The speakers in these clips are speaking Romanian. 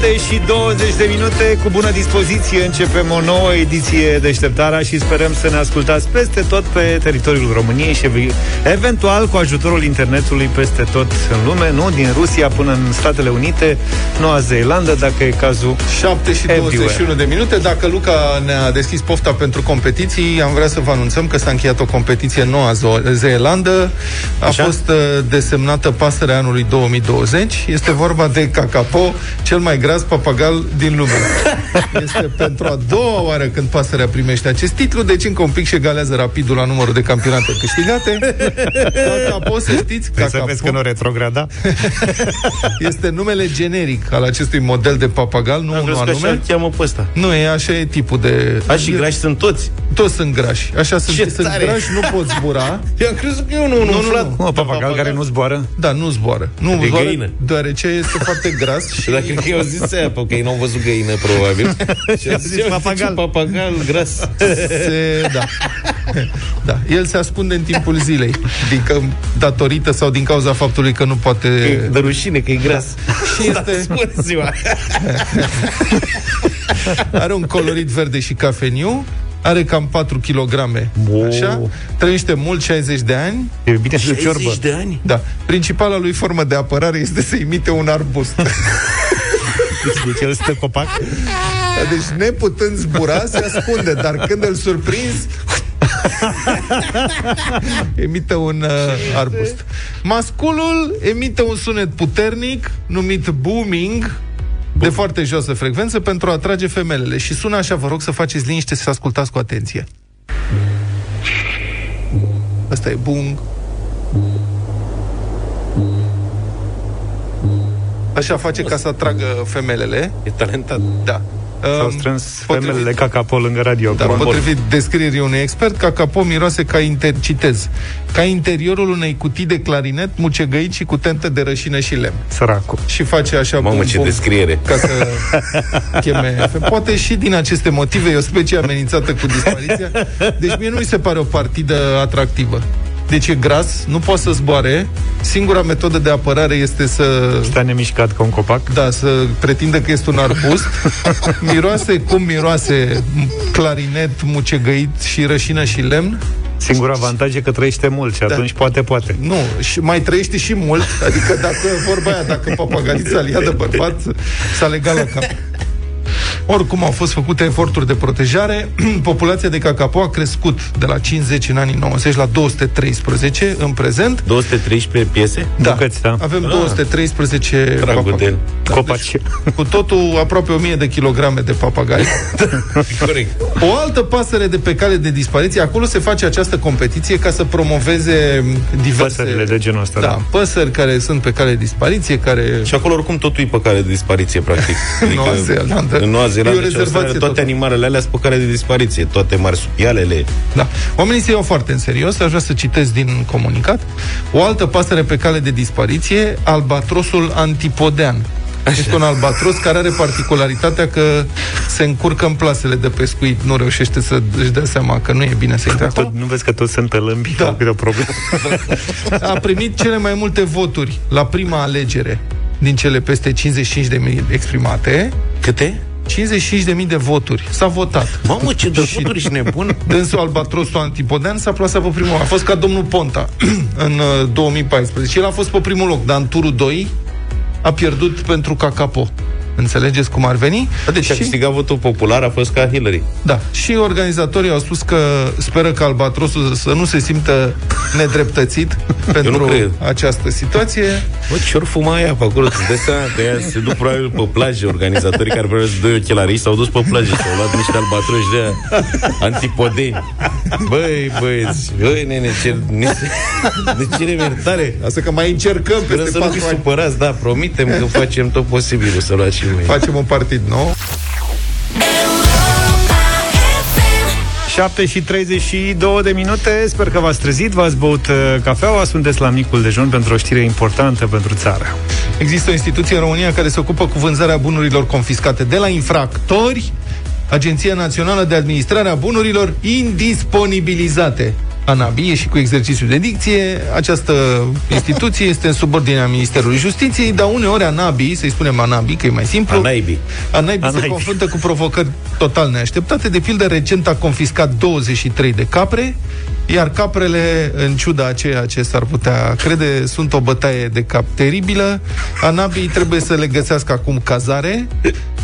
7 și 20 de minute. Cu bună dispoziție începem o nouă ediție Deșteptarea Și sperăm să ne ascultați peste tot pe teritoriul României Și eventual cu ajutorul internetului peste tot în lume Nu? Din Rusia până în Statele Unite Noua Zeelandă, dacă e cazul 7 și 21 everywhere. de minute. Dacă Luca ne-a deschis pofta pentru competiții Am vrea să vă anunțăm că s-a încheiat o competiție în Noua Zeelandă. A Așa? fost uh, desemnată pasărea anului 2020 Este vorba de Cacapo cel mai gras papagal din lume. Este pentru a doua oară când pasărea primește acest titlu, deci încă un pic și egalează rapidul la numărul de campionate câștigate. Cacapo, să știți, Cacapo... Să vezi că nu retrograda. este numele generic al acestui model de papagal, nu unul anume. Așa cheamă pe ăsta. Nu, e așa e tipul de... A, și grași sunt toți? Toți sunt grași. Așa sunt, Ce sunt grași, nu pot zbura. Eu am crezut că e unul, nu, nu, nu. nu. papagal care nu zboară? Da, nu zboară. Nu de zboară, găină. deoarece este foarte gras și... Dar cred că eu zis aia, că ei n-au văzut găină, probabil. și a zis papagal. papagal gras. Se, da. da. El se ascunde în timpul zilei, din că, datorită sau din cauza faptului că nu poate... Că de rușine, că e gras. Și este... ziua. Are un colorit verde și cafeniu are cam 4 kg. Așa? Trăiește mult, 60 de ani. E bine 60 ciorbă. de ani? Da. Principala lui formă de apărare este să imite un arbust. Deci el stă copac? Da, deci neputând zbura, se ascunde, dar când îl surprinzi, emite un uh, arbust. Masculul emite un sunet puternic numit booming, de foarte josă frecvență pentru a atrage femelele. Și sună așa, vă rog să faceți liniște să ascultați cu atenție. Asta e bung. Așa face ca să atragă femelele. E talentat. Da. S-au um, strâns potrivit, femelele ca capo lângă radio. Dar potrivit descrierii unui expert, ca capo miroase ca, inter, citez, ca interiorul unei cutii de clarinet mucegăit și cu tentă de rășină și lemn. Săracu. Și face așa Mamă, bum, ce bum, descriere. Ca să cheme. Poate și din aceste motive e o specie amenințată cu dispariția. Deci mie nu mi se pare o partidă atractivă. Deci e gras, nu poate să zboare. Singura metodă de apărare este să... Stai nemișcat ca un copac? Da, să pretindă că este un arbust. miroase cum miroase clarinet, mucegăit și rășină și lemn. Singura avantaj e că trăiește mult și da. atunci poate, poate. Nu, și mai trăiește și mult, adică dacă, vorba aia, dacă papagalița îl ia de bărbat, s-a legat la cap. Oricum au fost făcute eforturi de protejare, populația de cacapo a crescut de la 50 în anii 90 la 213 în prezent. 213 piese? Da. Bucăți, da. Avem ah. 213 papagali. Da, Copaci. Deci, cu totul aproape 1000 de kilograme de papagali. Corect. O altă pasăre de pe cale de dispariție, acolo se face această competiție ca să promoveze diverse... Păsările de genul ăsta. Da, da. păsări care sunt pe cale de dispariție, care... Și acolo oricum totul e pe cale de dispariție, practic. Adică, Noua Zeelandă. În Noua Zeelandă deci toate tot. animalele alea sunt pe care de dispariție, toate marsupialele. Da. Oamenii se iau foarte în serios, aș vrea să citesc din comunicat. O altă pasăre pe cale de dispariție, albatrosul antipodean. Așa. Este un albatros care are particularitatea că se încurcă în plasele de pescuit, nu reușește să își dea seama că nu e bine să intre acolo. Nu vezi că toți sunt pe lămbi? Da. O problemă. A primit cele mai multe voturi la prima alegere din cele peste 55.000 exprimate. Câte? 55.000 de voturi. S-a votat. Mamă, ce de voturi și nebun! Dânsul Albatrosul Antipodean s-a plasat pe primul loc. A fost ca domnul Ponta în uh, 2014. El a fost pe primul loc, dar în turul 2 a pierdut pentru Cacapo. Înțelegeți cum ar veni? Deci și... a câștigat votul popular, a fost ca Hillary. Da. Și organizatorii au spus că speră că Albatrosul să nu se simtă nedreptățit pentru această situație. Bă, ce-or fuma aia pe acolo? Îți dai seama că ea se duc probabil pe plajă, organizatorii care probabil doi ochelariști s-au dus pe plajă și au luat niște albatroși de aia antipodeni. Băi, băieți, băi, nene, ce, de ce nemertare. Asta că mai încercăm peste să nu fi supărați, da, promitem că facem tot posibilul să luați și noi. Facem un partid nou. 7 și 32 de minute. Sper că v-ați trezit, v-ați băut uh, cafeaua. Sunteți la micul dejun pentru o știre importantă pentru țară. Există o instituție în România care se ocupă cu vânzarea bunurilor confiscate de la infractori Agenția Națională de Administrare a Bunurilor Indisponibilizate ANABI, e și cu exercițiu de dicție. Această instituție este în subordinea Ministerului Justiției, dar uneori ANABI, să-i spunem ANABI, că e mai simplu, ANABI, ANABI, ANABI. se confruntă cu provocări total neașteptate. De pildă, recent a confiscat 23 de capre, iar caprele, în ciuda a ceea ce s-ar putea crede, sunt o bătaie de cap teribilă. Anabii trebuie să le găsească acum cazare,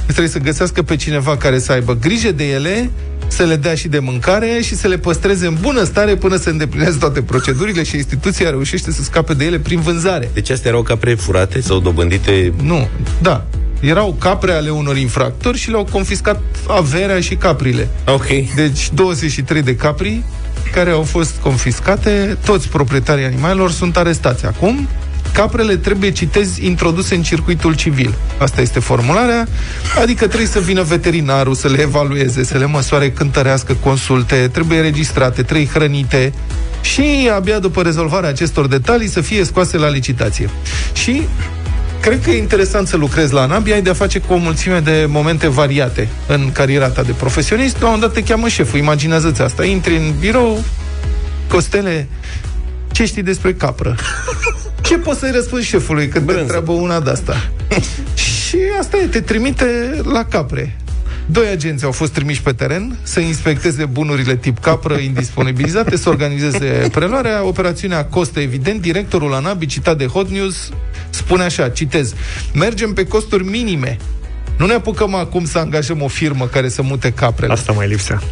trebuie să găsească pe cineva care să aibă grijă de ele, să le dea și de mâncare și să le păstreze în bună stare până se îndeplinesc toate procedurile și instituția reușește să scape de ele prin vânzare. Deci astea erau capre furate sau dobândite? Nu, da. Erau capre ale unor infractori și le-au confiscat averea și caprile. Ok. Deci 23 de capri care au fost confiscate, toți proprietarii animalelor sunt arestați acum. Caprele trebuie, citez, introduse în circuitul civil. Asta este formularea, adică trebuie să vină veterinarul să le evalueze, să le măsoare cântărească consulte, trebuie registrate, trebuie hrănite și abia după rezolvarea acestor detalii să fie scoase la licitație. Și cred că e interesant să lucrezi la ANABI, ai de-a face cu o mulțime de momente variate în cariera ta de profesionist. La un dat te cheamă șeful, imaginează-ți asta. Intri în birou, Costele, ce știi despre capră? Ce poți să-i răspunzi șefului când Brânză. te întreabă una de asta? și asta e, te trimite la capre. Doi agenți au fost trimiși pe teren să inspecteze bunurile tip capră indisponibilizate, să organizeze preluarea. Operațiunea costă evident. Directorul ANABI, citat de Hot News, spune așa, citez, mergem pe costuri minime. Nu ne apucăm acum să angajăm o firmă care să mute caprele. Asta mai lipsea.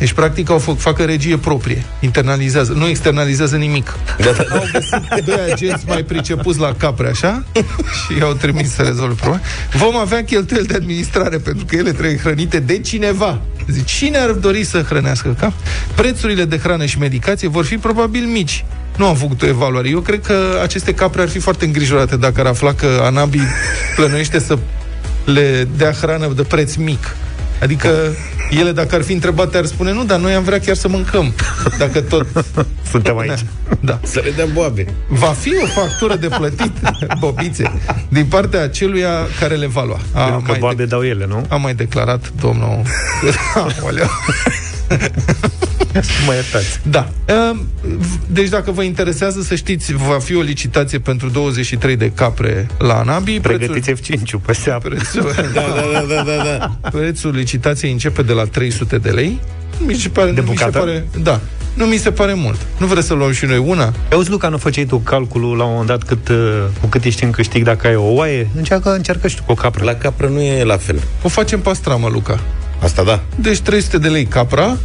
Deci, practic, au făcut, facă regie proprie. Internalizează. Nu externalizează nimic. Da, da. Au găsit doi agenți mai pricepuți la capre, așa, și i-au trimis să rezolve problema. Vom avea cheltuieli de administrare, pentru că ele trebuie hrănite de cineva. Zic, cine ar dori să hrănească cap? Prețurile de hrană și medicație vor fi probabil mici. Nu am făcut o evaluare. Eu cred că aceste capre ar fi foarte îngrijorate dacă ar afla că Anabi plănuiește să le dea hrană de preț mic. Adică ele, dacă ar fi întrebate, ar spune nu, dar noi am vrea chiar să mâncăm. Dacă tot... Suntem aici. Da. Să le dăm boabe. Va fi o factură de plătit, bobițe, din partea aceluia care le va lua. A, Pentru că boabe de... dau ele, nu? A mai declarat domnul... mă iertați. Da. Ehm, deci dacă vă interesează să știți, va fi o licitație pentru 23 de capre la Anabi. Pregătiți F5-ul pe seapă. Prețul, da, da, da, da, da. Prețul licitației începe de la 300 de lei. Mi se pare, de bucată? Mi se pare, da. Nu mi se pare mult. Nu vreți să luăm și noi una? Auzi, Luca, nu făceai tu calculul la un moment dat cât, uh, cu cât ești în câștig dacă ai o oaie? Încearcă, încearcă și tu cu o capră. La capră nu e la fel. O facem pastramă, Luca. Asta da. Deci 300 de lei capra,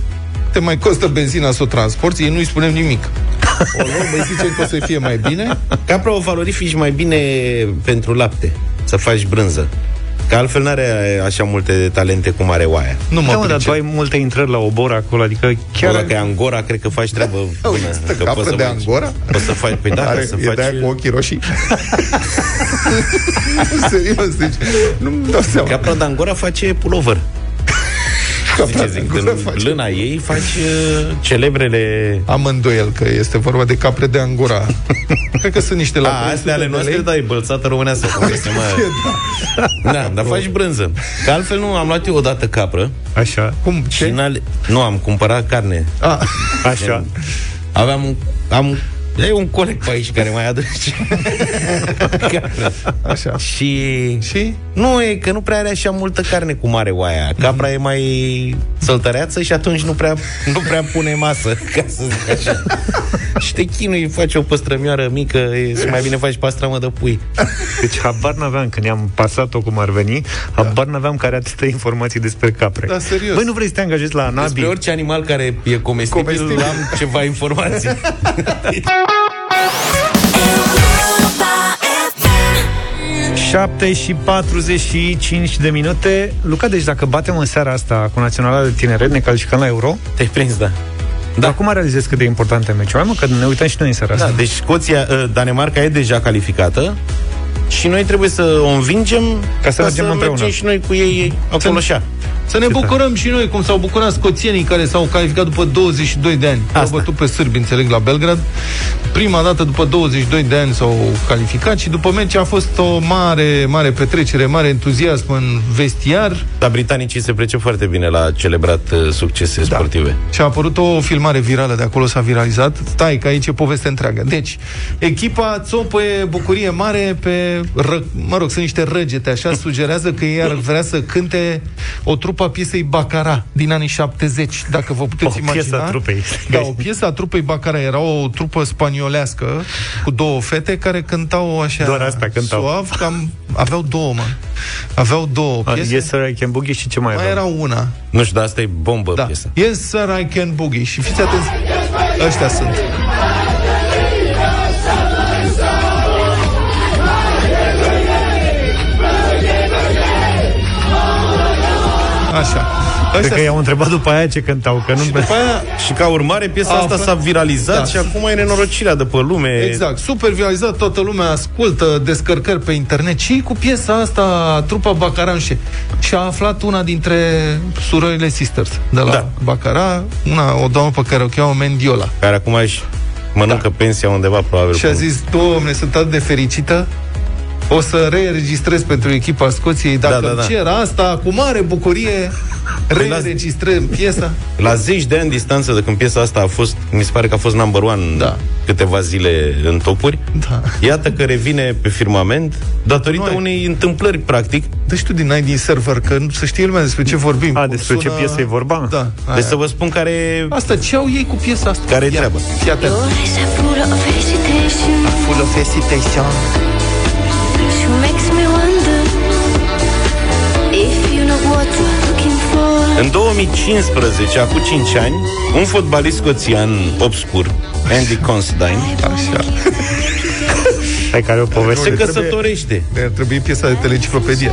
te mai costă benzina să o transporti, ei nu-i spunem nimic. O luăm, îi zicem că o să fie mai bine. Capra o valorifici mai bine pentru lapte, să faci brânză. Că altfel nu are așa multe talente cum are oaia. Nu mă da, dar tu ai multe intrări la obor acolo, adică chiar... Dacă e Angora, cred că faci treabă bună. Că poți să de faci, Angora? Poți să faci, pe da, are, să e faci... cu ochii roșii. Serios, deci nu-mi dau seama. Capra de Angora face pulover. Zice, în lâna ei faci uh, celebrele... Am îndoiel că este vorba de capre de Angora. Cred că sunt niște la A, astea ale noastre, da, e bălțată românească. Cum este, mă. da. da, dar faci brânză. Că altfel nu, am luat eu odată capră. Așa. Cum? Ce? Și nu, am cumpărat carne. A. Așa. Aveam am E un coleg pe aici care mai aduce Așa. Și... și? Nu, e că nu prea are așa multă carne cu mare oaia. Capra mm-hmm. e mai săltăreață și atunci nu prea, nu prea pune masă, ca să zic așa. și te chinui, faci o păstrămioară mică și mai bine faci pastramă de pui. Deci habar n-aveam, când i-am pasat-o cum ar veni, habar n-aveam care atâtea informații despre capre. Da, serios. Băi, nu vrei să te angajezi la Anabi? Despre orice animal care e comestibil, comestibil. am ceva informații. 7 și 45 de minute. Luca, deci dacă batem în seara asta cu Naționala de Tineret, ne calificăm la Euro? Te-ai prins, da. Da. Acum realizez cât de important e meciul. Hai mă, că ne uităm și noi în seara da, asta. Deci Scoția, ă, Danemarca e deja calificată și noi trebuie să o învingem ca să ca mergem să împreună. mergem și noi cu ei acolo așa. Să ne bucurăm și noi, cum s-au bucurat scoțienii care s-au calificat după 22 de ani. Asta. Au bătut pe sârbi, înțeleg, la Belgrad. Prima dată după 22 de ani s-au calificat și după meci a fost o mare, mare petrecere, mare entuziasm în vestiar. Dar britanicii se prece foarte bine la celebrat uh, succese da. sportive. Și a apărut o filmare virală, de acolo s-a viralizat. Stai, că aici e poveste întreagă. Deci, echipa țopăie bucurie mare pe, ră, mă rog, sunt niște răgete, așa, sugerează că ei ar vrea să cânte o trupă a piesei Bacara din anii 70, dacă vă puteți o imagina. piesă a trupei. Da, o piesă a trupei Bacara era o trupă spaniolească cu două fete care cântau așa Doar asta cântau. suav, cam aveau două, mă. Aveau două piese. Yes, Sir, I Can Boogie și ce mai Mai aveau? era una. Nu știu, dar asta e bombă Da. piesa. Yes, sir, I can boogie. Și fiți atenți, ăștia sunt. Așa. Cred Ăștia că i-au întrebat după aia ce cântau, că nu... După aia, și ca urmare, piesa A, asta fă- s-a viralizat Da. și acum e nenorocirea de pe lume. Exact, super viralizat, toată lumea ascultă descărcări pe internet. ce cu piesa asta, trupa Bacaran și și a aflat una dintre surorile Sisters de la Da. Bacaraș, una, o doamnă pe care o cheamă Mendiola. Care acum își mănâncă pensia undeva, probabil. Da. Și a cu- zis, domne, sunt atât de fericită, o să reînregistrez pentru echipa Scoției, dacă Da, da, îmi da. cer asta, cu mare bucurie, Păi la- reînregistrăm piesa. La zeci de ani distanță de când piesa asta a fost, mi se pare că a fost number one Da. câteva zile în topuri. Da. Iată că revine pe firmament datorită Noi. unei întâmplări, practic. Deci tu din ai din server, că nu să știe lumea despre ce vorbim. A, Cum despre ce piesă e vorba? Da. Deci să vă spun care... Asta, ce au ei cu piesa asta? Care-i Ia, treaba? Fii atent. Your eyes are full of hesitation. În 2015, acum 5 ani, un fotbalist scoțian obscur, Andy Considine, Așa. Pe care o poveste. se le trebuie- căsătorește Ne-ar trebui piesa de teleenciclopedie.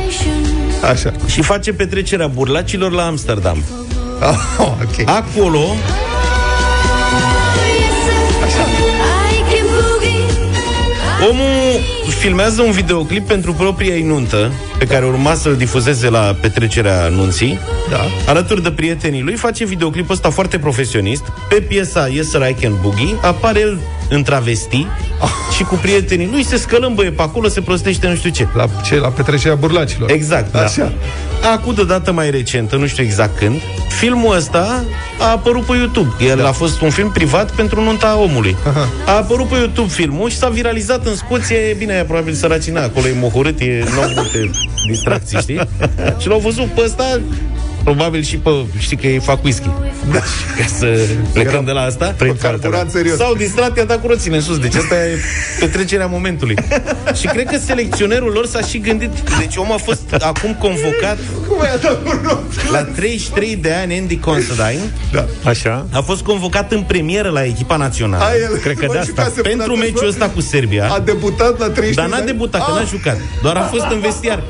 Așa. și face petrecerea burlacilor la Amsterdam. Ah, ok. Acolo, I can boogie. omul filmează un videoclip pentru propria nuntă, pe care urma să-l difuzeze la petrecerea nunții. Da. Alături de prietenii lui face videoclipul ăsta foarte profesionist. Pe piesa Yes Sir I Can Boogie apare el în travesti și cu prietenii lui se scălâmbăie pe acolo, se prostește nu știu ce. La ce? La petrecerea burlacilor. Exact, Așa. da. Acum, de dată mai recentă, nu știu exact când, filmul ăsta a apărut pe YouTube. El da. a fost un film privat pentru nunta omului. Aha. A apărut pe YouTube filmul și s-a viralizat în Scoția. E bine, e probabil săracina. Acolo e mohorât, e nu multe distracții, știi? și l-au văzut pe ăsta Probabil și pe, știi că ei fac whisky. Da. Ca să plecăm de la asta. Prin Carburant serios. S-au distrat, i-a dat cu roțile în sus. Deci asta e petrecerea momentului. și cred că selecționerul lor s-a și gândit. Deci omul a fost acum convocat Cum ai dat cu roți? la 33 de ani, Andy Considine Da. Așa. a fost convocat în premieră la echipa națională. A, el, Cred că mă, de și asta. ca să Pentru pună meciul atenție, ăsta cu Serbia. A debutat la 33 Dar n-a de ani? debutat, că n-a Ah, jucat. Doar a fost în vestiar.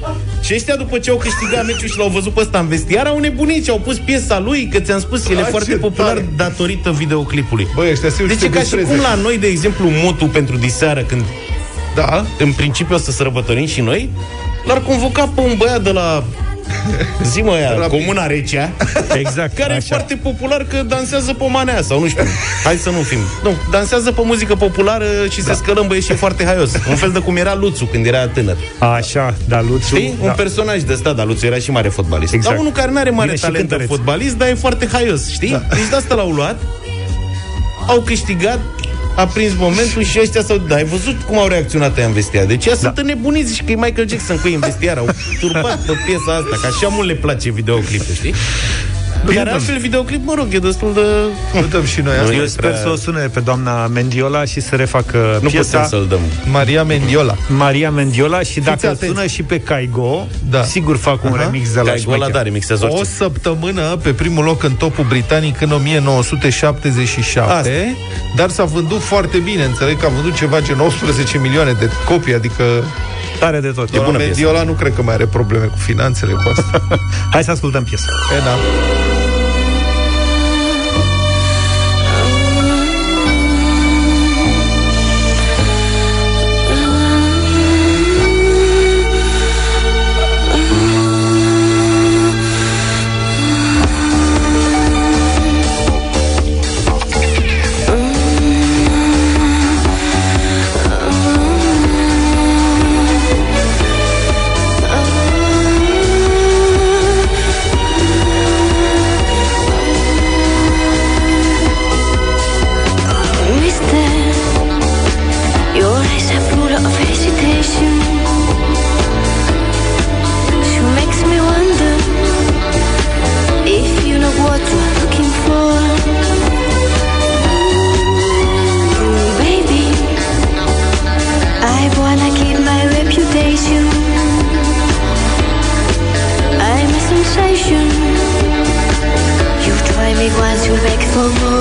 Și ăștia, după ce au câștigat meciul și l-au văzut pe ăsta în vestiar, au nebunit și au pus piesa lui, că ți-am spus, el e Ah, foarte ce popular tare. datorită videoclipului. Băi, ăștia se Deci e ca și cum la noi, de exemplu, motul pentru diseară, când Da. în principiu o să sărbătorim și noi, l-ar convoca pe un băiat de la zi mă aia, Rapid. Comuna Recea, Exact. care e așa. foarte popular că dansează pe manea sau nu știu. Hai să nu fim. Nu, dansează pe muzică populară și Da. se scălâmbăie și e foarte haios. Un fel de cum era Luțu când era tânăr. Așa, da, Luțu. Știi? Da. Un personaj de ăsta, dar Luțu era și mare fotbalist. Exact. Dar unul care nu are mare Bine, și talent de cântăreț. fotbalist, dar e foarte haios, știi? Da. Deci de asta l-au luat, au câștigat, a prins momentul și ăștia s-au... Da, ai văzut cum au reacționat ăia în vestiar. Deci ea da. sunt înnebuniți și că e Michael Jackson cu ei în vestiar. Au turbat pe piesa asta, că așa mult le place videoclipul, știi? Iar altfel videoclip, mă rog, e destul de... Nu dăm și noi asta. Eu e sper prea- să o sune pe doamna Mendiola și să refacă Nu piesa putem să-l dăm. Maria Mendiola. Maria Mendiola și dacă atenți. sună și pe Caigo, Da. sigur fac un Aha. remix de la Ca ăla, șmecher. da, remixează O orice. săptămână pe primul loc în topul britanic în 1977, Asta. dar s-a vândut foarte bine. Înțeleg că a vândut ceva gen 18 milioane de copii, adică Tare de tot. doamna bună piesă. Mendiola nu cred că mai are probleme cu finanțele cu asta. Hai să ascultăm piesa. e, da. For.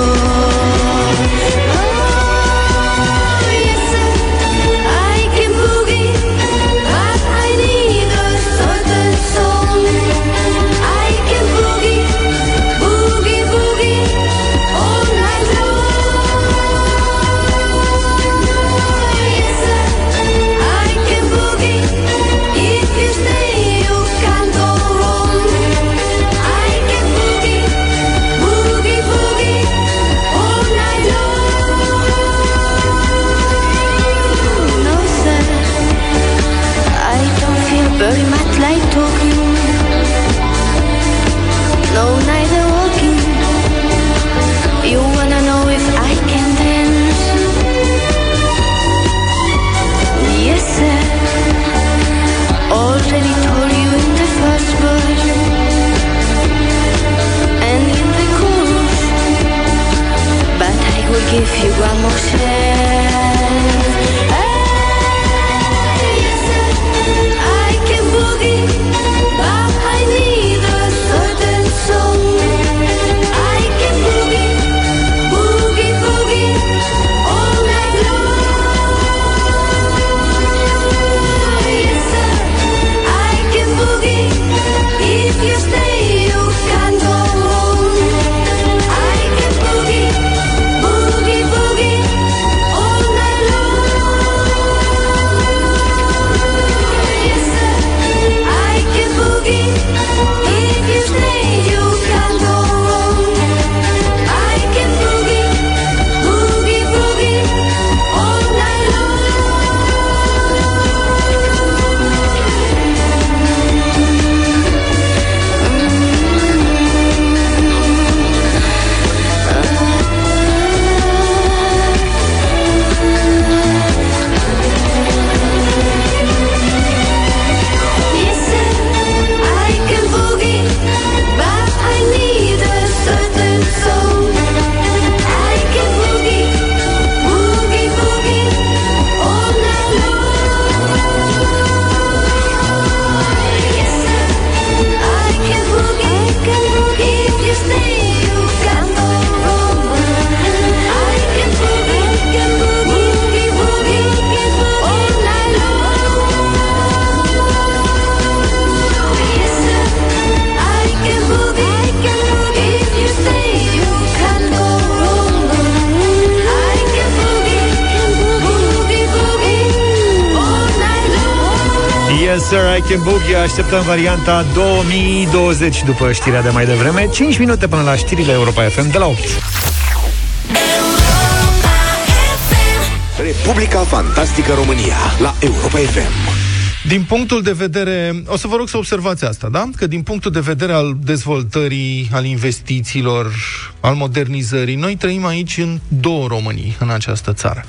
Așteptăm varianta 2020 După știrea de mai devreme 5 minute până la știrile Europa FM De la 8 Republica Fantastică România la Europa FM. Din punctul de vedere, o să vă rog să observați asta, da? Că din punctul de vedere al dezvoltării, al investițiilor, al modernizării, noi trăim aici în două Românii în această țară.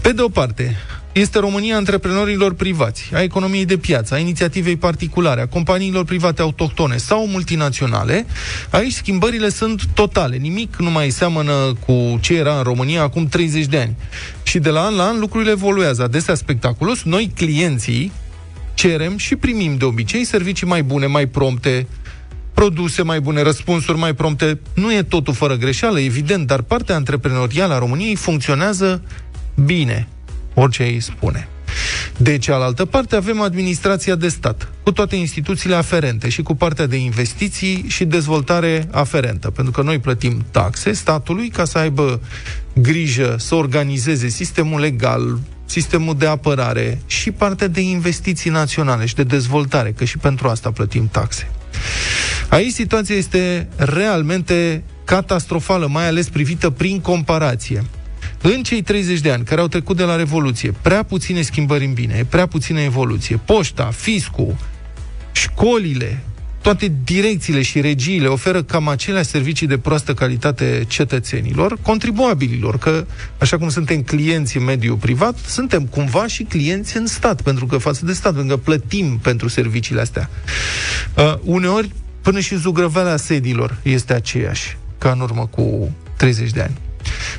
Pe de o parte, este România antreprenorilor privați, a economiei de piață, a inițiativei particulare, a companiilor private autohtone sau multinaționale. Aici schimbările sunt totale. Nimic nu mai seamănă cu ce era în România acum 30 de ani. Și de la an la an lucrurile evoluează. Adesea spectaculos, noi clienții cerem și primim de obicei servicii mai bune, mai prompte, produse mai bune, răspunsuri mai prompte. Nu e totul fără greșeală, evident, dar partea antreprenorială a României funcționează bine, orice îi spune. De cealaltă parte avem administrația de stat, cu toate instituțiile aferente și cu partea de investiții și dezvoltare aferentă. Pentru că noi plătim taxe statului ca să aibă grijă să organizeze sistemul legal, sistemul de apărare și partea de investiții naționale și de dezvoltare, că și pentru asta plătim taxe. Aici situația este realmente catastrofală, mai ales privită prin comparație. În cei 30 de ani care au trecut de la Revoluție, prea puține schimbări în bine, prea puțină evoluție. Poșta, fiscul, școlile, toate direcțiile și regiile oferă cam aceleași servicii de proastă calitate cetățenilor, contribuabililor, că, așa cum suntem clienți în mediul privat, suntem cumva și clienți în stat, pentru că față de stat, pentru că plătim pentru serviciile astea. Uh, uneori, până și zugrăveala sediilor este aceeași, ca în urmă cu 30 de ani.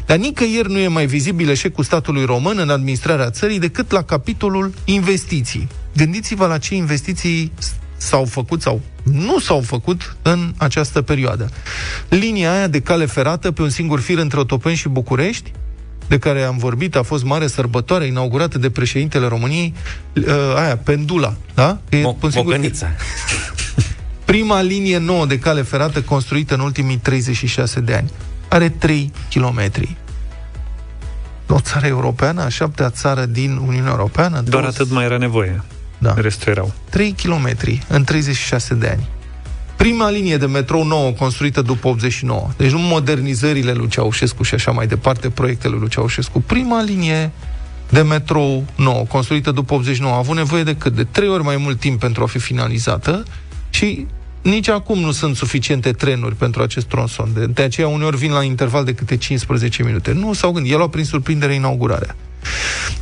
Dar nicăieri nu e mai vizibil eșecul statului român în administrarea țării decât la capitolul investiții. Gândiți-vă la ce investiții s-au făcut sau nu s-au făcut în această perioadă. Linia aia de cale ferată pe un singur fir între Otopeni și București, de care am vorbit, a fost mare sărbătoare inaugurată de președintele României, uh, aia, Pendula, da? Că e Mo- pe un singur fir. Mocănița. Prima linie nouă de cale ferată construită în ultimii 36 de ani. Are 3 kilometri. O țară europeană, a șaptea țară din Uniunea Europeană. Doar două- atât mai era nevoie. Da. Restul erau. 3 km în 36 de ani. Prima linie de metrou nouă construită după 89. Deci nu modernizările lui Ceaușescu și așa mai departe, proiectele lui Ceaușescu. Prima linie de metrou nouă, construită după 89, a avut nevoie de cât? De trei ori mai mult timp pentru a fi finalizată și nici acum nu sunt suficiente trenuri pentru acest tronson. De, de aceea uneori vin la interval de câte 15 minute. Nu s-au gândit. El a prin surprindere inaugurarea.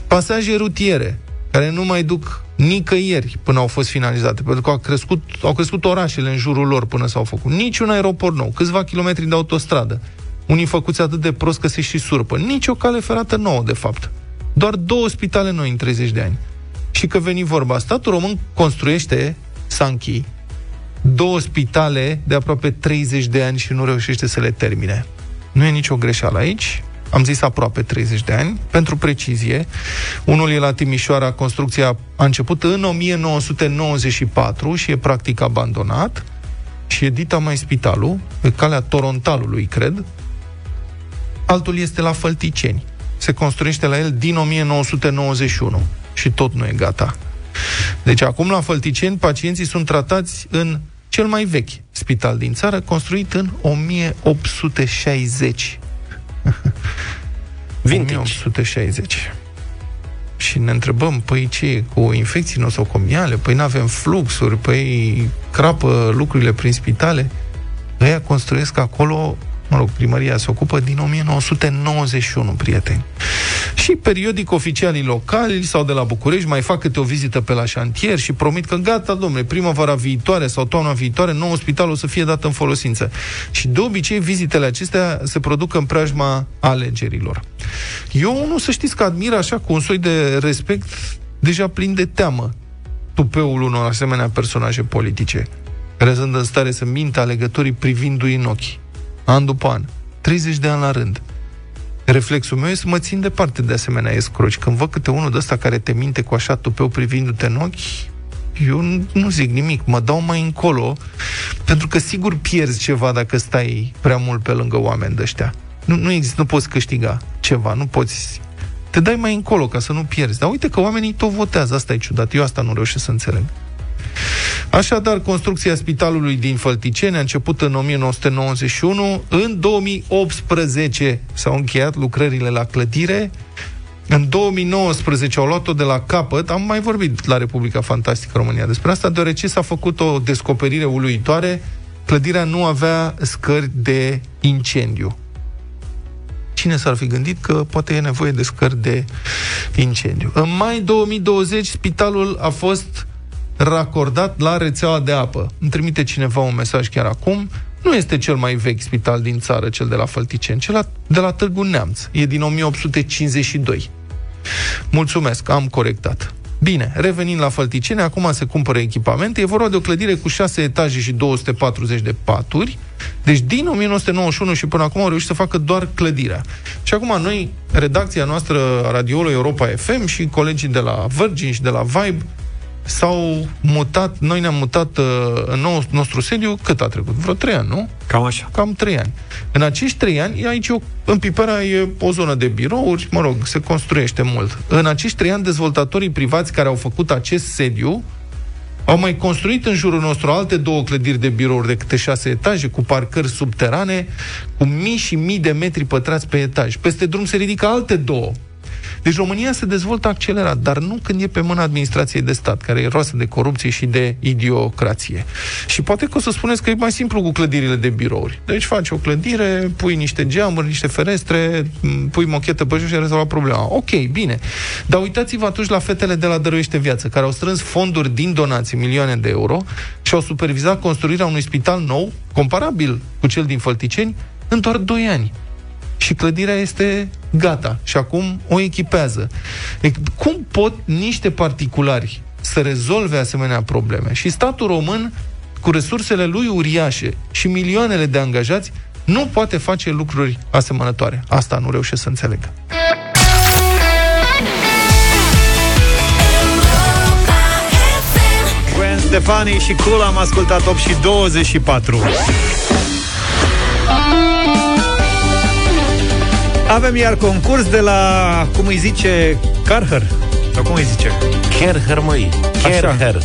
Pasaje rutiere, care nu mai duc nicăieri până au fost finalizate, pentru că au crescut, au crescut orașele în jurul lor până s-au făcut. Nici un aeroport nou, câțiva kilometri de autostradă, unii făcuți atât de prost că se și surpă. Nici o cale ferată nouă, de fapt. Doar două spitale noi în 30 de ani. Și că veni vorba, statul român construiește, Sanchi, două spitale de aproape 30 de ani și nu reușește să le termine. Nu e nicio greșeală aici. Am zis aproape 30 de ani. Pentru precizie, unul e la Timișoara, construcția a început în 1994 și e practic abandonat. Și e dita mai spitalul, pe calea Torontalului, cred. Altul este la Fălticeni. Se construiește la el din 1991 și tot nu e gata. Deci acum la Fălticeni pacienții sunt tratați în cel mai vechi spital din țară, construit în 1860. Vintage. 1860. Și ne întrebăm, păi ce e, cu infecții nosocomiale? Păi nu avem fluxuri, păi crapă lucrurile prin spitale. Ăia construiesc acolo, mă rog, primăria se ocupă din 1991, prieteni. Și periodic oficialii locali sau de la București mai fac câte o vizită pe la șantier și promit că gata, domnule, primăvara viitoare sau toamna viitoare, nou spital o să fie dat în folosință. Și de obicei vizitele acestea se produc în preajma alegerilor. Eu nu să știți că admir așa cu un soi de respect deja plin de teamă tupeul unor asemenea personaje politice, care sunt în stare să mintă alegătorii privindu-i în ochi, an după an, 30 de ani la rând. Reflexul meu e să mă țin departe de asemenea escroci. Când văd câte unul de ăsta care te minte cu așa tupeu privindu-te în ochi, eu nu, nu zic nimic, mă dau mai încolo, pentru că sigur pierzi ceva dacă stai prea mult pe lângă oameni de ăștia. Nu, nu există, nu poți câștiga ceva, nu poți... Te dai mai încolo ca să nu pierzi. Dar uite că oamenii tot votează, asta e ciudat. Eu asta nu reușesc să înțeleg. Așadar, construcția spitalului din Fălticeni a început în 1991. În 2018 s-au încheiat lucrările la clădire. În 2019 au luat-o de la capăt. Am mai vorbit la Republica Fantastică România despre asta, deoarece s-a făcut o descoperire uluitoare. Clădirea nu avea scări de incendiu. Cine s-ar fi gândit că poate e nevoie de scări de incendiu? În mai 2020, spitalul a fost racordat la rețeaua de apă. Îmi trimite cineva un mesaj chiar acum. Nu este cel mai vechi spital din țară, cel de la Fălticeni, cel de la Târgu Neamț. E din 1852. Mulțumesc, am corectat. Bine, revenind la Fălticeni, acum se cumpără echipamente. E vorba de o clădire cu 6 etaje și 240 de paturi. Deci din 1991 și până acum au reușit să facă doar clădirea. Și acum noi, redacția noastră a radioului Europa FM și colegii de la Virgin și de la Vibe s-au mutat, noi ne-am mutat uh, în nou, nostru sediu, cât a trecut? Vreo trei ani, nu? Cam așa. Cam trei ani. În acești trei ani, aici o, în Pipera e o zonă de birouri, mă rog, se construiește mult. În acești trei ani, dezvoltatorii privați care au făcut acest sediu au mai construit în jurul nostru alte două clădiri de birouri de câte șase etaje, cu parcări subterane, cu mii și mii de metri pătrați pe etaj. Peste drum se ridică alte două. Deci România se dezvoltă accelerat, dar nu când e pe mâna administrației de stat, care e roasă de corupție și de idiocrație. Și poate că o să spuneți că e mai simplu cu clădirile de birouri. Deci faci o clădire, pui niște geamuri, niște ferestre, m, pui mochetă pe jos și ai rezolvat problema. Ok, bine. Dar uitați-vă atunci la fetele de la Dăruiește Viață, care au strâns fonduri din donații, milioane de euro, și au supervizat construirea unui spital nou, comparabil cu cel din Fălticeni, în doar 2 ani și clădirea este gata și acum o echipează. Deci, cum pot niște particulari să rezolve asemenea probleme? Și statul român, cu resursele lui uriașe și milioanele de angajați, nu poate face lucruri asemănătoare. Asta nu reușesc să înțeleg. Gwen Stefani și Cool am ascultat 8 și 24. Avem iar concurs de la, cum îi zice, Carher. Sau cum îi zice? Kerher, măi. Kerher.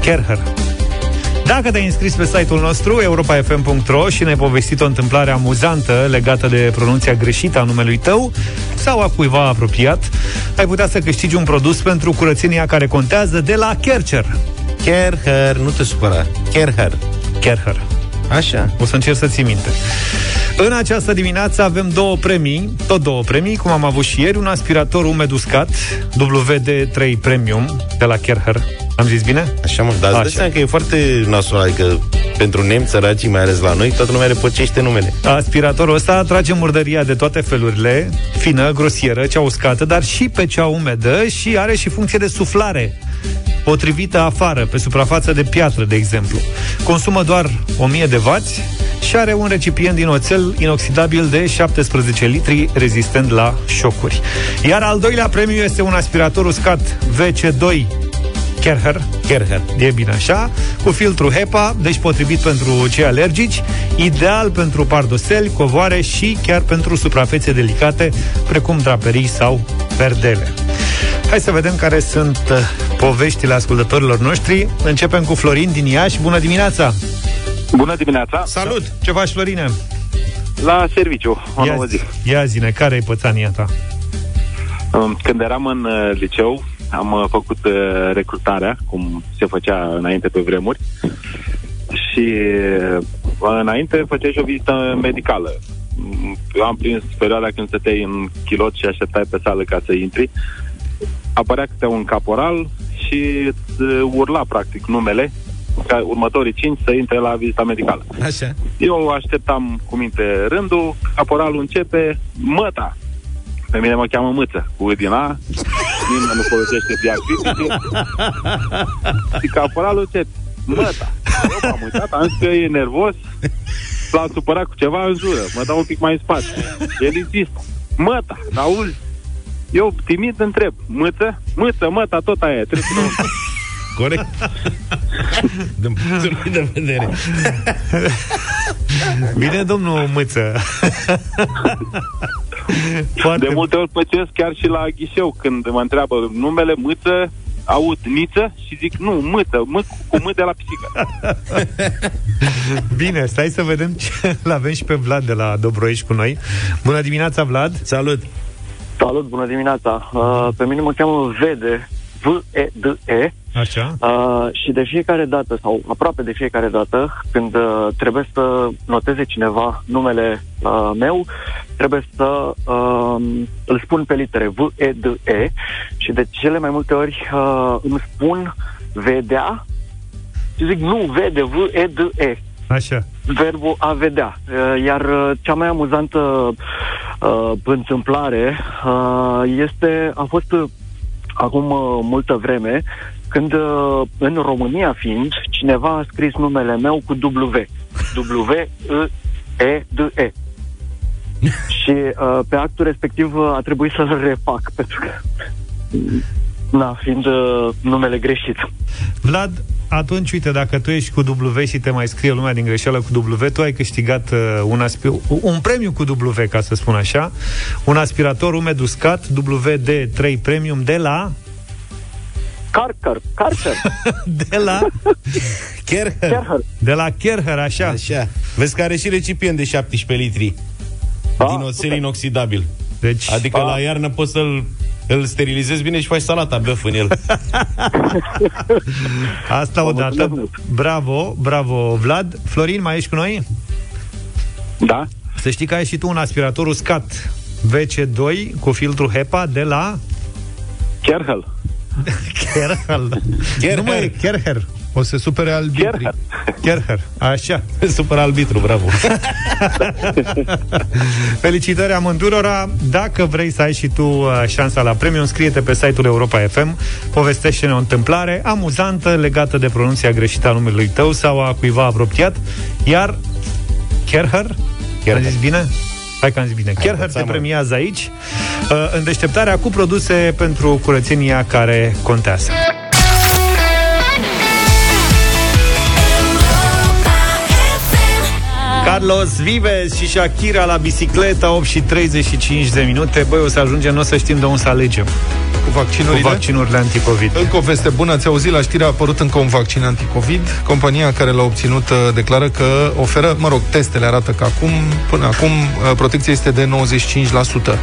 Kerher. Dacă te-ai înscris pe site-ul nostru, europafm.ro și ne-ai povestit o întâmplare amuzantă legată de pronunția greșită a numelui tău sau a cuiva apropiat, ai putea să câștigi un produs pentru curățenia care contează de la Kercher. Kerher, nu te supăra. Kerher. Kerher. Așa. O să încerc să ții minte. În această dimineață avem două premii, tot două premii, cum am avut și ieri, un aspirator umed uscat, WD3 Premium, de la Kerher. Am zis bine? Așa, mă, dar îți dai Așa. seama că e foarte nasol, adică pentru nemți săracii, mai ales la noi, toată lumea repăcește numele. Aspiratorul ăsta trage murdăria de toate felurile, fină, grosieră, cea uscată, dar și pe cea umedă și are și funcție de suflare potrivită afară, pe suprafață de piatră, de exemplu. Consumă doar 1000 de W și are un recipient din oțel inoxidabil de 17 litri, rezistent la șocuri. Iar al doilea premiu este un aspirator uscat VC2 Kerher, Kerher. E bine așa, cu filtru HEPA, deci potrivit pentru cei alergici, ideal pentru pardoseli, covoare și chiar pentru suprafețe delicate, precum draperii sau perdele. Hai să vedem care sunt uh, poveștile ascultătorilor noștri. Începem cu Florin din Iași. Bună dimineața! Bună dimineața! Salut! Ce faci, Florine? La serviciu, o nouă zi. ia zine, care e pățania ta? Um, Când eram în uh, liceu, am uh, făcut uh, recrutarea, cum se făcea înainte pe vremuri, și uh, înainte făceai și o vizită medicală. Mm, Eu am prins perioada când stăteai în chilot și așteptai pe sală ca să intri. Apărea câte un caporal și îți uh, urla, practic, numele ca următorii cinci să intre la vizita medicală. Așa. Eu așteptam cu minte rândul, caporalul începe, măta. Pe mine mă cheamă Mâță, cu din A, nimeni nu folosește diacritice. și caporalul începe, măta. Eu m-am uitat, am zis că e nervos, l-a supărat cu ceva în jură, mă dau un pic mai în spate. El insistă, măta, auzi? Eu timid întreb, mâță? Mâță, măta, tot aia, e, trebuie să nu... Corect. Din punctul lui de vedere. Bine, domnul Mâță. Foarte De multe ori păcesc chiar și la ghișeu când mă întreabă numele Mâță, aud Niță și zic nu, Mâță, mă, cu mâ de la pisică. Bine, stai să vedem ce l avem și pe Vlad de la Dobroiești cu noi. Bună dimineața, Vlad! Salut. Salut, bună dimineața! Uh, pe mine mă cheamă Vede, V-E-D-E, Așa. uh, și de fiecare dată, sau aproape de fiecare dată, când uh, trebuie să noteze cineva numele uh, meu, trebuie să uh, îl spun pe litere V-E-D-E și de cele mai multe ori uh, îmi spun vedea și zic nu, vede, V-E-D-E Așa. verbul a vedea. Uh, Iar uh, cea mai amuzantă uh, întâmplare uh, este, a fost uh, acum uh, multă vreme, când uh, în România fiind, cineva a scris numele meu cu W. W-E-D-E. Și uh, pe actul respectiv uh, a trebuit să-l refac, pentru că Na, fiind uh, numele greșit. Vlad, atunci, uite, dacă tu ești cu W și te mai scrie lumea din greșeală cu W, tu ai câștigat uh, un, aspi- un premiu cu W, ca să spun așa, un aspirator umed uscat WD3 Premium de la... Carcar, Carcar, De la... Kerher. Kerher. De la Kerher, așa. Așa. Vezi că are și recipient de 17 litri. Da, din oțel super. inoxidabil. Deci, Adică Da. la iarnă poți să-l Îl sterilizezi bine și faci salata băf în el. Asta Vă odată. mulțumesc mult. Bravo, bravo, Vlad. Florin, mai ești cu noi? Da? Să știi că ai și tu un aspirator uscat VC2 cu filtru HEPA de la Kerhel. Kerhel. Nu mai Kerher. O să se supere albitrii. Kerhel. Kerher. Așa. Super arbitru, bravo. Felicitări amândurora. Dacă vrei să ai și tu uh, șansa la premiu, înscrie-te pe site-ul Europa FM, povestește-ne o întâmplare amuzantă legată de pronunția greșită a numelui tău sau a cuiva apropiat. Iar Kerher, Am zis bine? Hai că am zis bine. Kerher te învățat, mă. premiază aici uh, în deșteptarea cu produse pentru curățenia care contează. Carlos Vives și Shakira la bicicletă 8 și 35 de minute Băi, o să ajungem, nu o să știm de unde să alegem Cu Cu vaccinurile. vaccinurile anticovid Încă o veste bună, ați auzit la știre, a apărut încă un vaccin anticovid. Compania care l-a obținut uh, declară că oferă, mă rog, testele arată că acum, până acum, uh, protecția este de 95%.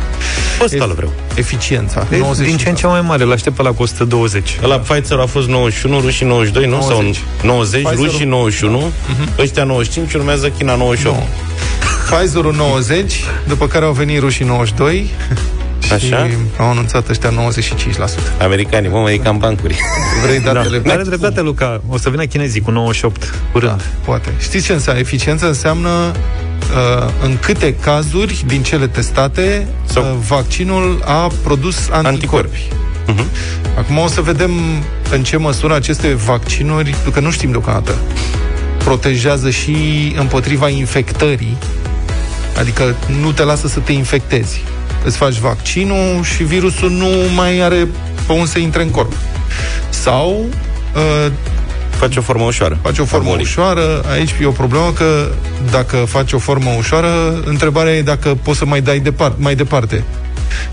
Ăsta îl vreau. Eficiența. E 95%. Din ce în ce mai mare, l-aștept pe la 120 La Pfizer a fost 91, rușii 92, nu? 90. Sau 90, Pfizer-ul- rușii 91, ăștia 95, urmează China 98. Nu. Pfizer-ul 90, după care au venit rușii 92 și Așa? au anunțat ăștia 95%. Americanii, mă, e cam bancuri. Vrei datele? Are dreptate, Luca, o să vină chinezii cu 98 curând Da, poate. Știți ce înseamnă? Eficiență înseamnă uh, în câte cazuri din cele testate Sau- uh, vaccinul a produs anticorpi. Mhm. Acum o să vedem în ce măsură aceste vaccinuri, pentru că nu știm deocamdată, protejează și împotriva infectării, adică nu te lasă să te infectezi. Îți faci vaccinul și virusul nu mai are pe unde să intre în corp. Sau uh, Face o formă ușoară. faci o formă Armonic. ușoară, aici e o problemă că dacă faci o formă ușoară, întrebarea e dacă poți să mai dai departe, mai departe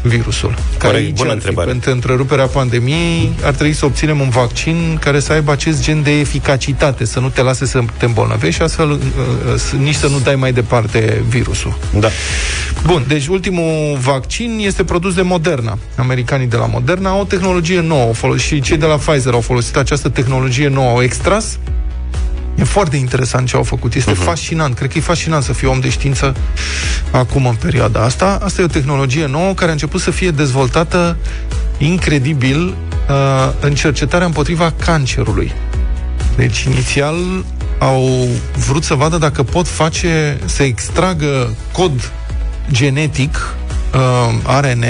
virusul. Care Corect, aici bună ar fi, întrebare. Pentru întreruperea pandemiei ar trebui să obținem un vaccin care să aibă acest gen de eficacitate, să nu te lase să te îmbolnăvești și astfel uh, uh, să- nici să nu dai mai departe virusul. Da. Bun, deci ultimul vaccin este produs de Moderna. Americanii de la Moderna au o tehnologie nouă au folosit, și cei de la Pfizer au folosit această tehnologie nouă. Au extras E foarte interesant ce au făcut. Este uh-huh. fascinant. Cred că e fascinant să fii om de știință acum, în perioada asta. Asta e o tehnologie nouă care a început să fie dezvoltată incredibil uh, în cercetarea împotriva cancerului. Deci, inițial, au vrut să vadă dacă pot face, să extragă cod genetic, uh, ARN,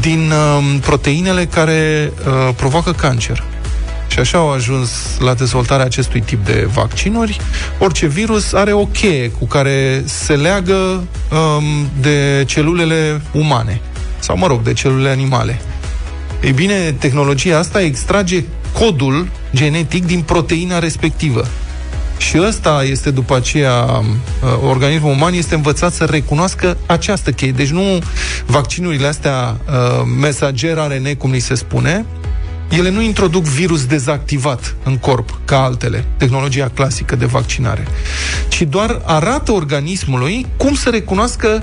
din uh, proteinele care uh, provoacă cancer. Și așa au ajuns la dezvoltarea acestui tip de vaccinuri. Orice virus are o cheie cu care se leagă um, de celulele umane. Sau, mă rog, de celulele animale. Ei bine, tehnologia asta extrage codul genetic din proteina respectivă. Și ăsta este după aceea, uh, organismul uman este învățat să recunoască această cheie. Deci nu vaccinurile astea uh, mesager RNA, cum li se spune, ele nu introduc virus dezactivat în corp, ca altele, tehnologia clasică de vaccinare, ci doar arată organismului cum să recunoască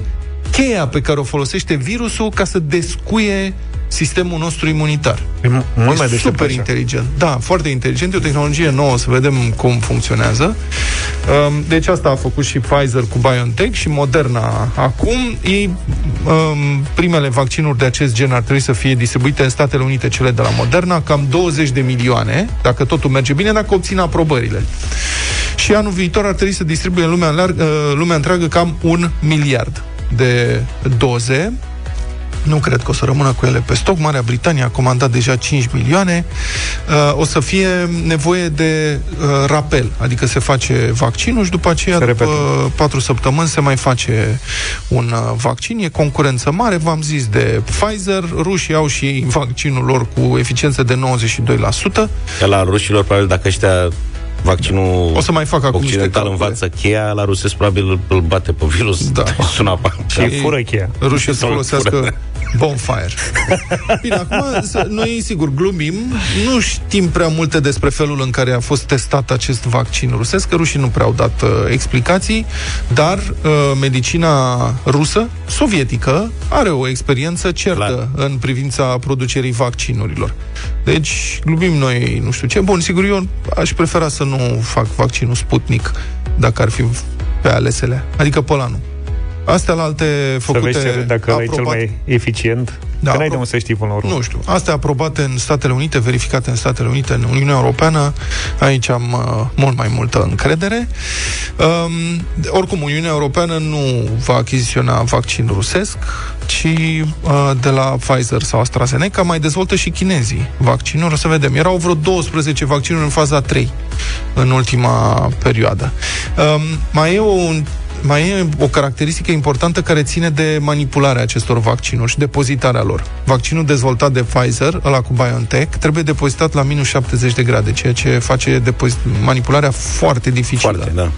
cheia pe care o folosește virusul ca să descuie sistemul nostru imunitar. E m- mult mai E deștept super așa. inteligent. Da, foarte inteligent. E o tehnologie nouă, să vedem cum funcționează. Um, Deci asta a făcut și Pfizer cu BioNTech și Moderna acum. Ei, um, primele vaccinuri de acest gen ar trebui să fie distribuite în Statele Unite, cele de la Moderna, cam 20 de milioane, dacă totul merge bine, dacă obțin aprobările. Și anul viitor ar trebui să distribuie în lumea, larg, uh, lumea întreagă cam un miliard de doze. Nu cred că o să rămână cu ele pe stoc. Marea Britanie a comandat deja 5 milioane. Uh, o să fie nevoie de uh, rapel, adică se face vaccinul și după aceea, Se după repetă. 4 săptămăni, se mai face un uh, vaccin. E concurență mare, v-am zis, de Pfizer. Rușii au și ei vaccinul lor cu eficiență de 92%. Că la rușilor, probabil, dacă ăștia vaccinul O să mai fac acum niște occidental calcule. învață cheia, la rusesc probabil îl- îl bate pe virus. Da. Sună apa. Și fură cheia. Rușii să Sau îl folosească Bonfire. Bine, acum, să- noi, sigur, glumim, nu știm prea multe despre felul în care a fost testat acest vaccin rusesc, că rușii nu prea au dat uh, explicații, dar uh, medicina rusă, sovietică, are o experiență certă Clar. în privința producerii vaccinurilor. Deci, glumim noi, nu știu ce. Bun, sigur, eu aș prefera să nu fac vaccinul Sputnik, dacă ar fi pe alesele. Adică pe ăla nu. Astea la alte Să făcute vezi ce, dacă ăla e cel aprobat- mai eficient. Da, că n-ai de apro- unde să știi până la urmă. nu știu. Astea aprobate în Statele Unite, verificate în Statele Unite, în Uniunea Europeană. Aici am uh, mult mai multă încredere. Um, oricum, Uniunea Europeană nu va achiziționa vaccin rusesc, ci uh, de la Pfizer sau AstraZeneca mai dezvoltă și chinezii vaccinuri. O să vedem. Erau vreo 12 vaccinuri în faza 3 în ultima perioadă. Um, mai e un mai e o caracteristică importantă care ține de manipularea acestor vaccinuri și depozitarea lor. Vaccinul dezvoltat de Pfizer, ăla cu BioNTech, trebuie depozitat la minus 70 de grade, ceea ce face depozit- manipularea foarte dificilă. Foarte, da.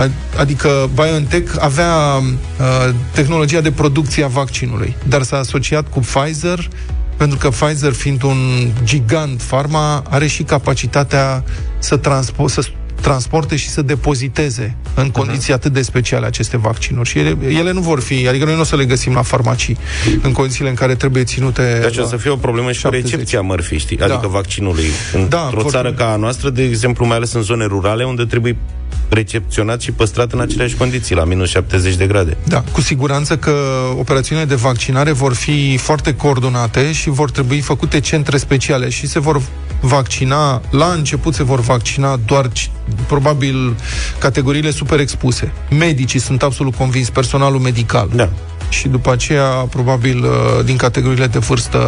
A- Adică BioNTech avea uh, tehnologia de producție a vaccinului, dar s-a asociat cu Pfizer pentru că Pfizer, fiind un gigant farma, are și capacitatea să, transpo- să transporte și să depoziteze în condiții atât de speciale aceste vaccinuri. Și ele, ele nu vor fi, adică noi nu o să le găsim la farmacii în condițiile în care trebuie ținute... Deci o la- să fie o problemă și cu 70. recepția mărfii, știi? Da. Adică vaccinului. Da, Într-o vor- țară ca a noastră, de exemplu, mai ales în zone rurale, unde trebuie recepționat și păstrat în aceleași condiții, la minus 70 de grade. Da, cu siguranță că operațiunile de vaccinare vor fi foarte coordonate și vor trebui făcute centre speciale și se vor vaccina, la început se vor vaccina doar ci- probabil categoriile super expuse. Medicii sunt absolut convins, personalul medical. Da. Și după aceea, probabil, uh, din categoriile de vârstă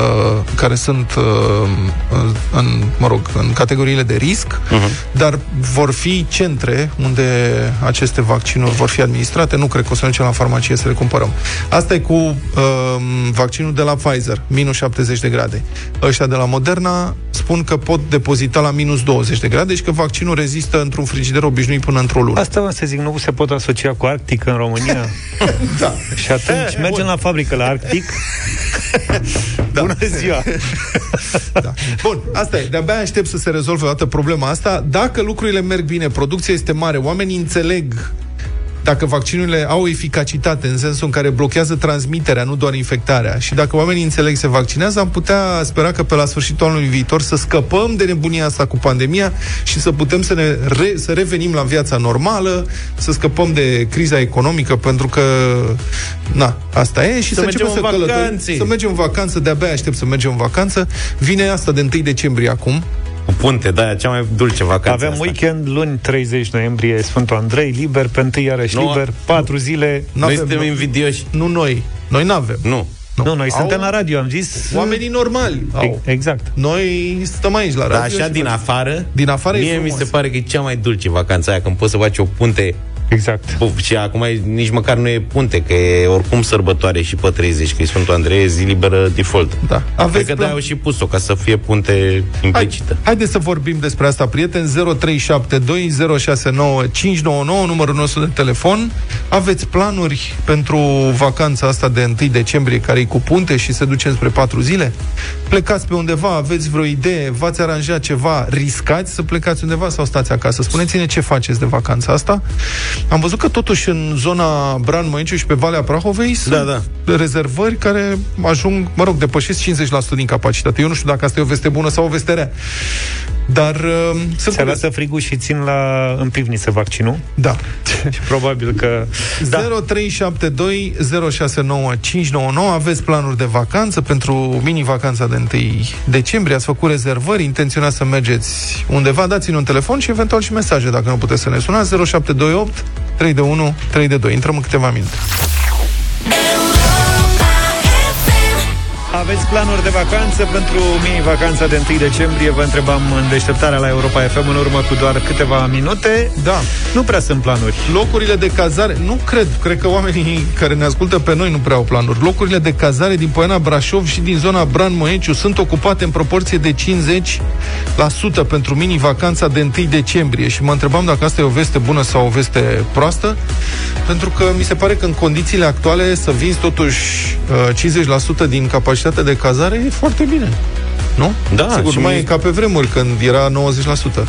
care sunt uh, în, mă rog, în categoriile de risc, uh-huh. dar vor fi centre unde aceste vaccinuri vor fi administrate. Nu cred că o să mergem la farmacie să le cumpărăm. Asta e cu uh, vaccinul de la Pfizer, minus 70 de grade. Ăștia de la Moderna spun că pot depozita la minus 20 de grade și că vaccinul rezistă într-un frigider obișnuit până într-o lună. Asta vă să zic, nu se pot asocia cu Arctic în România? Da. Și atunci mergem la fabrică la Arctic. da. Bună ziua! Da. Bun, asta e. De-abia aștept să se rezolve o dată problema asta. Dacă lucrurile merg bine, producția este mare, oamenii înțeleg dacă vaccinurile au eficacitate în sensul în care blochează transmiterea, nu doar infectarea, și dacă oamenii înțeleg se vaccinează, am putea spera că pe la sfârșitul anului viitor să scăpăm de nebunia asta cu pandemia și să putem să, ne re, să revenim la viața normală, să scăpăm de criza economică, pentru că, na, asta e, și să, Să mergem începem în să călătorim, vacanțe. să mergem în vacanță, de-abia aștept să mergem în vacanță. Vine asta de 1 decembrie acum. Cu punte, da, cea mai dulce vacanță Avem asta. weekend luni 30 noiembrie Sfântul Andrei, liber, pe 1 iarăși Nu, liber, 4 zile. Noi N-avem- suntem invidioși. Nu noi. Noi n-avem. Nu. Nu, noi Au- suntem la radio, am zis. Oamenii normali E- au. Exact. Noi stăm aici la Dar radio. așa și din facem- afară, Din afară e mie mi frumos. se pare că e cea mai dulce vacanța aia, când poți să faci o punte Exact. Puf, și acum e- nici măcar nu e punte, că e oricum sărbătoare și pe 30, că e Sfântul Andrei, e zi liberă default. Da. Cred Aveți că plan- de-aia au și pus-o, ca să fie punte implicită. Hai, haideți să vorbim despre asta, prieteni. 0372069599, numărul nostru de telefon. Aveți planuri pentru vacanța asta de 1 decembrie, care e cu punte și se duce spre 4 zile? Plecați pe undeva, aveți vreo idee, v-ați aranjat ceva, riscați să plecați undeva sau stați acasă? Spuneți-ne ce faceți de vacanța asta. Am văzut că totuși în zona Bran Măinciu și pe Valea Prahovei sunt Da, da. Rezervări care ajung, mă rog, depășesc 50% din capacitate. Eu nu știu dacă asta e o veste bună sau o veste rea. Dar uh, sunt Se curios. lasă frigul și țin la în pivniță vaccinul. Da. Și probabil că... Da. 0372 069599 Aveți planuri de vacanță pentru mini-vacanța de 1 decembrie Ați făcut rezervări, intenționați să mergeți undeva Dați-ne un telefon și eventual și mesaje Dacă nu puteți să ne sunați 0728 321 322 Intrăm în câteva minute aveți planuri de vacanță pentru mini-vacanța de 1 decembrie? Vă întrebam în deșteptarea la Europa FM în urmă cu doar câteva minute. Da. Nu prea sunt planuri. Locurile de cazare, nu cred, cred că oamenii care ne ascultă pe noi nu prea au planuri. Locurile de cazare din Poiana Brașov și din zona Bran Moeciu sunt ocupate în proporție de 50% pentru mini-vacanța de 1 decembrie. Și mă întrebam dacă asta e o veste bună sau o veste proastă, pentru că mi se pare că în condițiile actuale să vinzi totuși uh, 50% din capacitatea de cazare e foarte bine. Nu? Da, Sigur, și nu mai mi- e ca pe vremuri, când era 90%.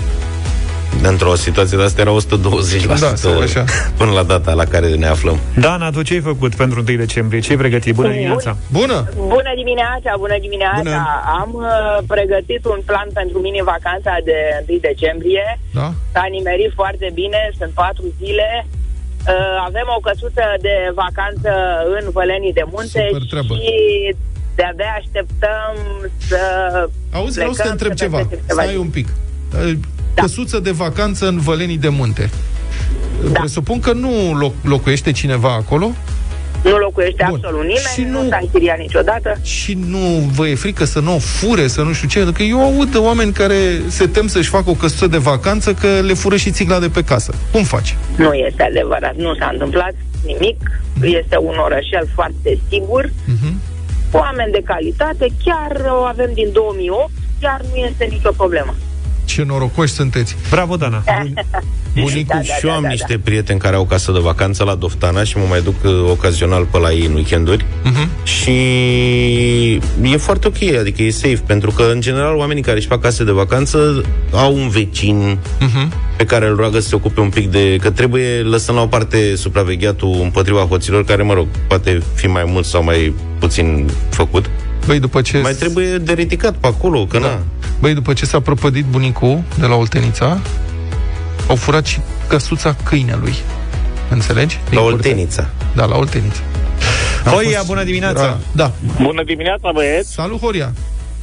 Într-o situație de asta era 120% Da, sau așa. până la data la care ne aflăm. Dana, tu ce ai făcut pentru 1 decembrie? Ce ai pregătit? Bună dimineața! Bună! Bună dimineața, bună dimineața! Bună. Am uh, pregătit un plan pentru mini-vacanța de 1 decembrie. Da? S-a nimerit foarte bine, sunt patru zile. Uh, avem o căsuță de vacanță în Vălenii de Munte Super treabă. și de-abia așteptăm să Auzi, vreau să te plecăm întreb să ceva. petrecem ceva Stai zi. un pic. Da. Căsuță de vacanță în Vălenii de Munte. Da. Presupun că nu loc- locuiește cineva acolo Nu locuiește Bun. absolut nimeni, Și nu- nu s-a închiriat niciodată. și nu vă e frică să nu o fure, să nu știu ce. Că eu aud de oameni care se tem să-și facă o căsuță de vacanță că le fură și țigla de pe casă. Cum faci? Nu este adevărat, nu s-a întâmplat nimic. Este un orășel foarte sigur. Mhm. Oameni de calitate, chiar o avem din 2008, chiar nu este nicio problemă. Ce norocoși sunteți. Bravo, Dana! Bunicul Da, da, și eu am da, niște prieteni care au casă de vacanță la Doftana și mă mai duc uh, ocazional pe la ei în weekenduri Mhm. și e foarte ok, adică e safe, pentru că în general oamenii care își fac case de vacanță au un vecin Mhm. Pe care îl roagă să se ocupe un pic de... că trebuie lăsăm la o parte supravegheatul împotriva hoților, care, mă rog, poate fi mai mult sau mai puțin făcut. Băi, după ce... Mai trebuie de ridicat pe acolo, că Da. na. Băi, după ce s-a prăpădit bunicul de la Oltenița, au furat și căsuța câinelui. Înțelegi? Din La curte. Oltenița. Da, la Oltenița. Am Horia, fost- bună dimineața! Era- Da. Bună dimineața, băieți! Salut, Horia!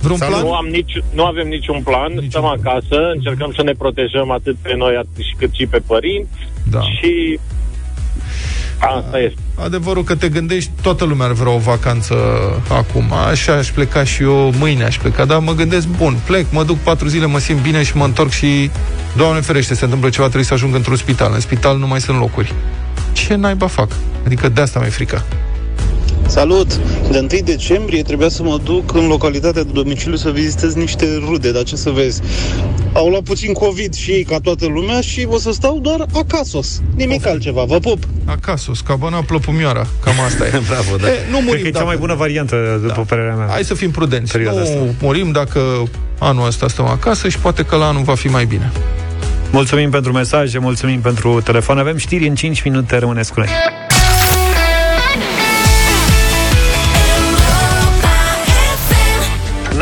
Vreun Salut. plan? Nu, am nici, nu avem niciun plan, Niciun stăm plan. acasă, încercăm să ne protejăm atât pe noi atât și cât și pe părinți Da. și asta este. Adevărul că te gândești, toată lumea ar vrea o vacanță acum. Așa aș pleca și eu mâine aș pleca, dar mă gândesc, bun, plec, mă duc patru zile, mă simt bine și mă întorc și, Doamne ferește, se întâmplă ceva, trebuie să ajung într-un spital. În spital nu mai sunt locuri. Ce naiba fac? Adică de asta mi-e frică. Salut! De 1 decembrie trebuia să mă duc în localitatea de domiciliu să vizitez niște rude, dar ce să vezi? Au luat puțin COVID și ei ca toată lumea și o să stau doar acasă. Nimic altceva. Vă pup! Acasă, scabana plăpumioara. Cam asta e. Bravo, da. E, nu Cred murim că e cea dacă- mai bună variantă, după părerea mea. Hai să fim prudenți. Perioada nu asta. murim dacă anul ăsta stăm acasă și poate că la anul va fi mai bine. Mulțumim pentru mesaje, mulțumim pentru telefon. Avem știri în 5 minute, rămâneți cu noi.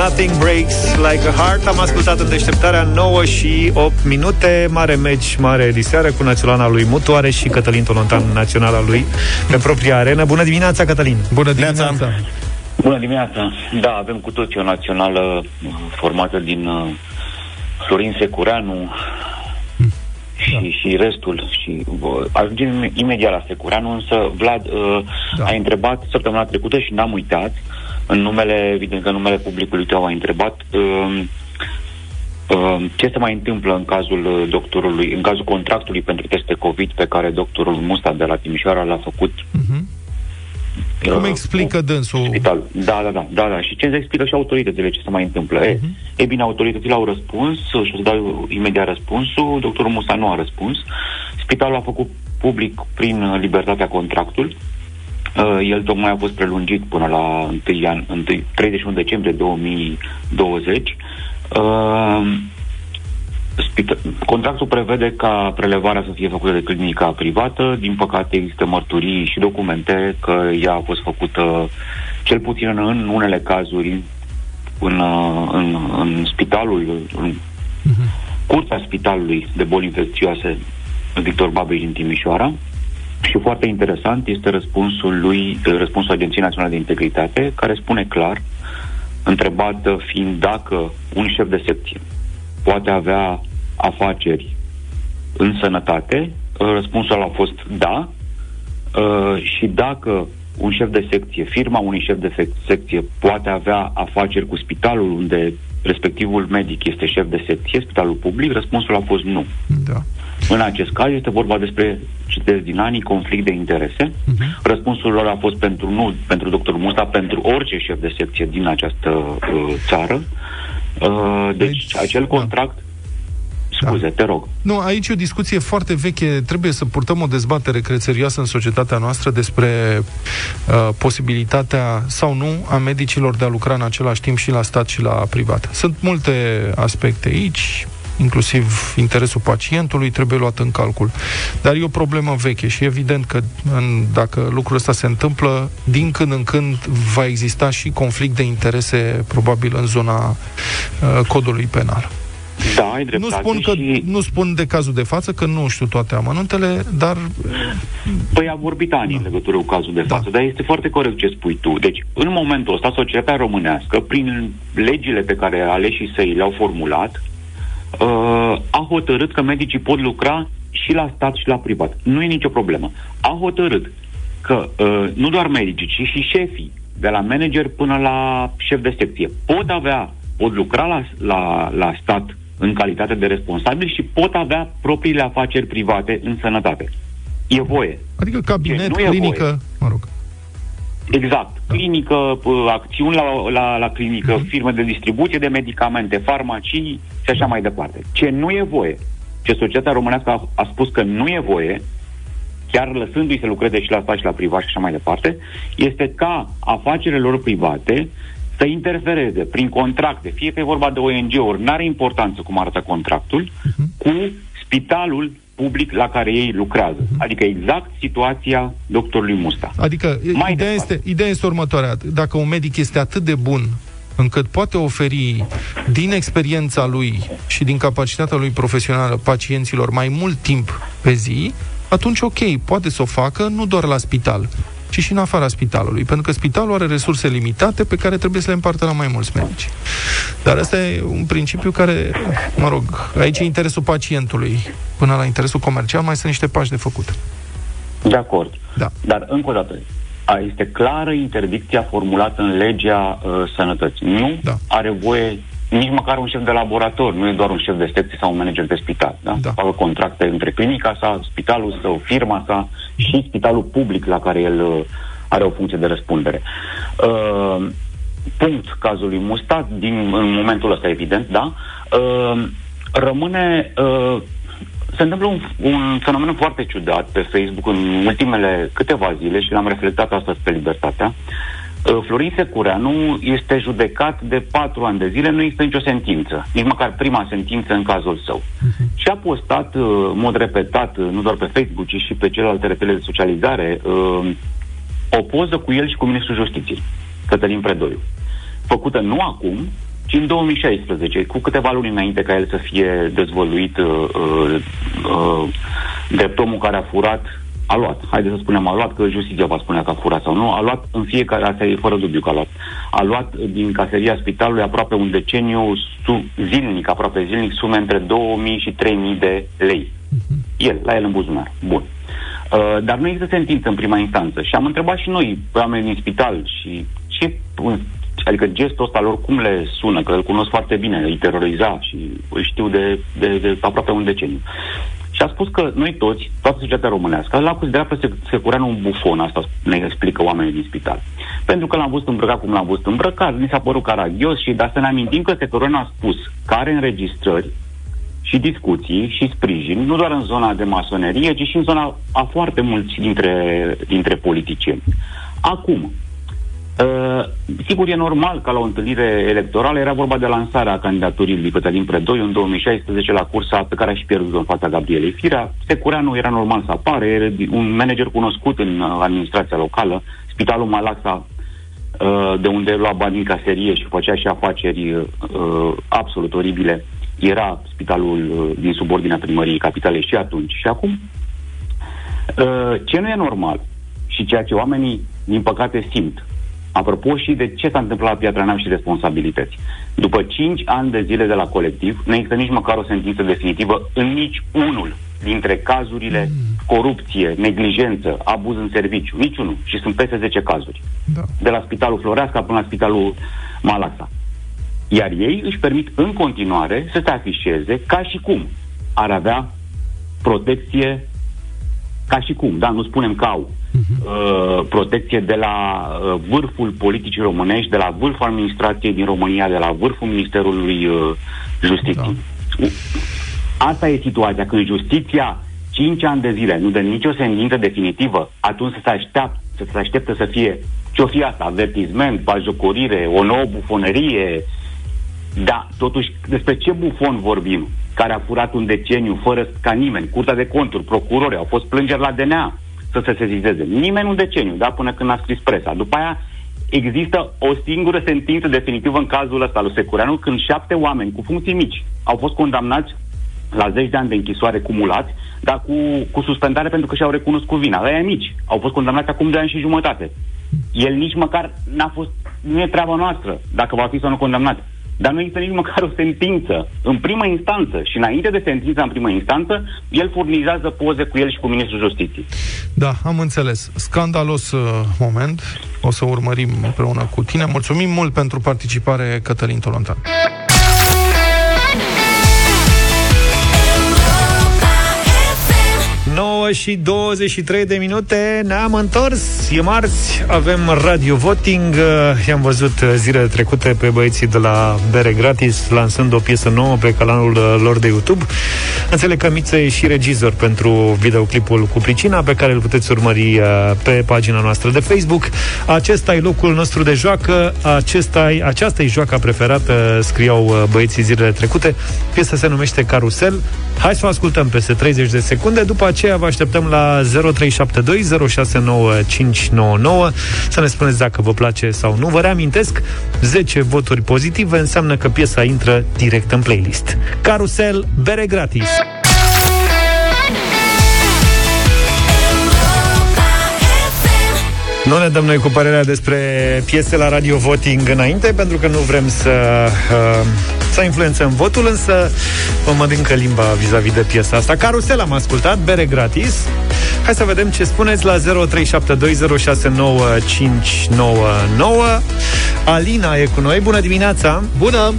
Nothing breaks like a heart Am ascultat în deșteptarea 9 și 8 minute Mare meci, mare diseară Cu naționala lui Mutoare și Cătălin Tolontan Naționala lui pe propria arenă Bună dimineața, Cătălin! Bună dimineața! Bună dimineața! Da, avem cu toții o națională uh, formată din uh, Florin Secureanu și, și restul. Și uh, ajungem imediat la Secureanu, însă Vlad uh, Da. a întrebat săptămâna trecută și n-am uitat, în numele, evident că în numele publicului tău a întrebat uh, uh, ce se mai întâmplă în cazul uh, doctorului, în cazul contractului pentru teste COVID pe care doctorul Musta de la Timișoara l-a făcut Mhm. Cum explică dânsul? Spital. Da, da, da, da, da. Și ce îți explică și autoritățile ce se mai întâmplă. Uh-huh. E, e bine, autoritățile au răspuns și o să dau imediat răspunsul. Doctorul Musa nu a răspuns. Spitalul a făcut public prin uh, libertatea contractul. Uh, el tocmai a fost prelungit până la 1 an, 1, 31 decembrie 2020. Uh, Spita- Contractul prevede ca prelevarea să fie făcută de clinica privată. Din păcate există mărturii și documente că ea a fost făcută cel puțin în, în unele cazuri în, uh, în, în spitalul, în curtea spitalului de boli infecțioase Victor Babeș din Timișoara. Și foarte interesant este răspunsul lui, răspunsul Agenției Naționale de Integritate, care spune clar, întrebat fiind dacă un șef de secție poate avea afaceri în sănătate, uh, răspunsul a fost da, uh, și dacă un șef de secție, firma unui șef de sec- secție poate avea afaceri cu spitalul unde respectivul medic este șef de secție, spitalul public? Răspunsul a fost nu. Da. În acest caz este vorba despre, citesc din anii, conflict de interese. Uh-huh. Răspunsul lor a fost pentru nu pentru doctor Musta, pentru orice șef de secție din această uh, țară. Uh, deci, deci, acel contract... Scuze, da. te rog. Nu, aici e o discuție foarte veche. Trebuie să purtăm o dezbatere, cred, serioasă în societatea noastră despre uh, posibilitatea sau nu a medicilor de a lucra în același timp și la stat și la privat. Sunt multe aspecte aici inclusiv interesul pacientului, trebuie luat în calcul. Dar e o problemă veche și evident că în, dacă lucrul ăsta se întâmplă, din când în când va exista și conflict de interese, probabil în zona uh, codului penal. Da, ai Nu dreptate. spun, că, și... nu spun de cazul de față, că nu știu toate amănuntele, dar Păi a vorbit Ani în legătură cu cazul de față, dar este foarte corect ce spui tu. Deci, în momentul ăsta, societatea românească, prin legile pe care aleșii săi le-au formulat, uh, a hotărât că medicii pot lucra și la stat și la privat. Nu e nicio problemă. A hotărât că uh, nu doar medicii, ci și șefii, de la manager până la șef de secție, pot avea, pot lucra la, la, la stat în calitate de responsabil și pot avea propriile afaceri private în sănătate. E voie. adică cabinet, nu e clinică, voie. mă rog. Exact. Clinică, p- acțiuni la, la, la clinică, Mhm. firme de distribuție de medicamente, farmacii și așa mai departe. Ce nu e voie, ce societatea românească a, a spus că nu e voie, chiar lăsându-i să lucreze și la stat și la privat și așa mai departe, este ca afacerile lor private să interfereze prin contracte, fie că e vorba de ONG-uri, n-are importanță cum arată contractul, cu spitalul public la care ei lucrează. Adică exact situația doctorului Musta. Adică Mai ideea, departe. este, ideea este următoarea. Dacă un medic este atât de bun încât poate oferi din experiența lui și din capacitatea lui profesională pacienților mai mult timp pe zi, atunci ok, poate să o facă nu doar la spital, ci și în afara spitalului, pentru că spitalul are resurse limitate pe care trebuie să le împartă la mai mulți medici. Dar ăsta e un principiu care, mă rog, aici e interesul pacientului până la interesul comercial, mai sunt niște pași de făcut. De acord. Da. Dar, încă o dată, a, este clară interdicția formulată în legea uh, sănătății. Nu Da. are voie nici măcar un șef de laborator, nu e doar un șef de secție sau un manager de spital. Da? Da. Facă contracte între clinica sa, spitalul său, firma sa și spitalul public la care el uh, are o funcție de răspundere. Uh, punct cazului Mustat, din, în momentul ăsta, evident, da? Uh, rămâne uh, se întâmplă un, un fenomen foarte ciudat pe Facebook în ultimele câteva zile și l-am reflectat astăzi pe Libertatea. Uh, Florin Secureanu este judecat de patru ani de zile, nu există nicio sentință, nici măcar prima sentință în cazul său. Și a postat uh, în mod repetat, uh, nu doar pe Facebook, ci și pe celelalte rețele de socializare, uh, o poză cu el și cu Ministrul Justiției, Cătălin Predoiu. Făcută nu acum, ci în 2016, cu câteva luni înainte ca el să fie dezvăluit uh, uh, uh, drept omul care a furat, a luat, haideți să spunem a luat, că justiția va spune că a furat sau nu, a luat în fiecare, asta e fără dubiu că a luat, a luat din caseria spitalului aproape un deceniu su, zilnic, aproape zilnic, sume între 2000 și 3000 de lei. El, la el în buzunar. Bun. Uh, dar nu există sentință în prima instanță. Și am întrebat și noi, pe oameni din spital, și ce, adică gestul ăsta lor, cum le sună, că îl cunosc foarte bine, îi teroriza și îi știu de, de, de aproape un deceniu. Și a spus că noi toți, toată societatea românească, l-a considerat pe Sec- Secureanu un bufon, asta ne explică oamenii din spital. Pentru că l-am văzut îmbrăcat cum l-am văzut îmbrăcat, mi s-a părut caragios și dar să ne amintim că Secureanu a spus că are înregistrări și discuții și sprijin, nu doar în zona de masonerie, ci și în zona a foarte mulți dintre, dintre politicieni. Acum, Uh, sigur, e normal ca la o întâlnire electorală era vorba de lansarea candidaturii lui Cătălin Predoiu în 2016 la cursa pe care a și pierdut în fața Gabrielei Firea. Secureanu era normal să apare, era un manager cunoscut în uh, administrația locală, Spitalul Malaxa, uh, de unde lua bani în caserie și făcea și afaceri uh, absolut oribile, era spitalul uh, din subordinea primăriei capitalei și atunci și acum. Uh, ce nu e normal și ceea ce oamenii, din păcate, simt, apropo și de ce s-a întâmplat la Piatra Neam și responsabilități. După 5 ani de zile de la colectiv, nu există nici măcar o sentință definitivă în nici unul dintre cazurile corupție, neglijență, abuz în serviciu. Niciunul. Și sunt peste 10 cazuri. Da. De la Spitalul Floreasca până la Spitalul Malaxa. Iar ei își permit în continuare să se afișeze ca și cum ar avea protecție ca și cum, da, nu spunem că au uh, protecție de la uh, vârful politicii românești, de la vârful administrației din România, de la vârful Ministerului uh, Justiției. Da. Asta e situația. Când justiția 5 ani de zile nu dă nicio sentință definitivă, atunci să se așteaptă să se așteptă să fie ce-o fi asta, avertisment, bajocorire, o nouă bufonerie, da, totuși, despre ce bufon vorbim? Care a furat un deceniu fără ca nimeni, curtea de conturi, procurori, au fost plângeri la DNA să se sezizeze. Nimeni un deceniu, da, până când a scris presa. După aia există o singură sentință definitivă în cazul ăsta lui Secureanu, când șapte oameni cu funcții mici au fost condamnați la zeci de ani de închisoare cumulați, dar cu, cu suspendare pentru că și-au recunoscut vina. Aia mici au fost condamnați acum de ani și jumătate. El nici măcar n-a fost, nu e treaba noastră dacă va fi sau nu condamnat. Dar nu există nici măcar o sentință în primă instanță și înainte de sentința în primă instanță, el furnizează poze cu el și cu Ministrul Justiției. Da, am înțeles. Scandalos uh, moment. O să urmărim împreună cu tine. Mulțumim mult pentru participare, Cătălin Tolontan. Și 23 de minute. Ne-am întors, e marți. Avem radio voting. Uh, I-am văzut uh, zilele trecute pe băieții de la Bere Gratis Lansând o piesă nouă pe canalul uh, lor de YouTube. Înțeleg că Miță e și regizor Pentru videoclipul cu pricina Pe care îl puteți urmări pe pagina noastră de Facebook. Acesta e locul nostru de joacă. Acesta e, Aceasta e joaca preferată Scriau băieții zilele trecute. Piesa se numește Carusel. Hai să o ascultăm peste 30 de secunde. După aceea vă așteptăm la 0372069599 să ne spuneți dacă vă place sau nu. Vă reamintesc, 10 voturi pozitive înseamnă că piesa intră direct în playlist. Carusel, bere gratis. Nu ne dăm noi cu părerea despre piese la radio voting înainte, pentru că nu vrem să, uh, să influențăm votul, însă vă mănâncă limba vis-a-vis de piesa asta. Carusel am ascultat, bere gratis. Hai să vedem ce spuneți la 0372069599. Alina e cu noi. Bună dimineața! Bună!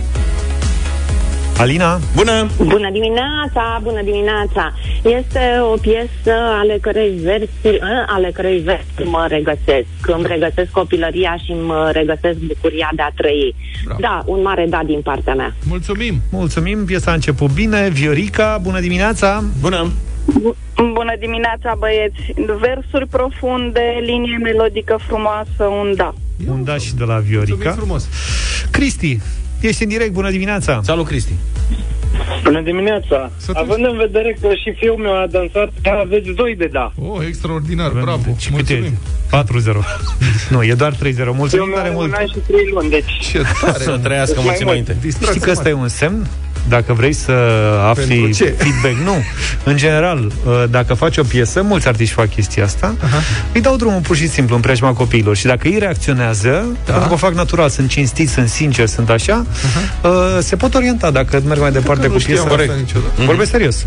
Alina? Bună! Bună dimineața, bună dimineața! Este o piesă ale cărei versi, ale cărei versi mă regăsesc. Îmi regăsesc copilăria și îmi regăsesc bucuria de a trăi. Bravo. Da, un mare da din partea mea. Mulțumim! Mulțumim, piesa a început bine. Viorica, bună dimineața! Bună! Bună dimineața, băieți! Versuri profunde, linie melodică frumoasă, un da. Un da și de la Viorica. Mulțumim frumos! Cristi, ești în direct, bună dimineața! Salut, Cristi! Bună dimineața! Să te- Având în vedere că și fiul meu a dansat, aveți doi de da. Oh, extraordinar, bravo! Deci, câte Mulțumim! e? 4-0. nu, e doar 3-0. Fiul Mulțumim meu tare are un mult. an și trei luni, deci... Ce tare! Să trăiască Mai mulți mult. înainte. Știi că ăsta e un semn? Dacă vrei să afli Pentru ce? feedback, nu. În general, uh, dacă faci o piesă, mulți artiști fac chestia asta, îi dau drumul pur și simplu în preajma copiilor și dacă ei reacționează, Da. pentru că o fac natural, sunt cinstiți, sunt sinceri, sunt așa, uh, se pot orienta dacă merg mai departe nu cu știam piesa. asta niciodată. Vorbesc serios.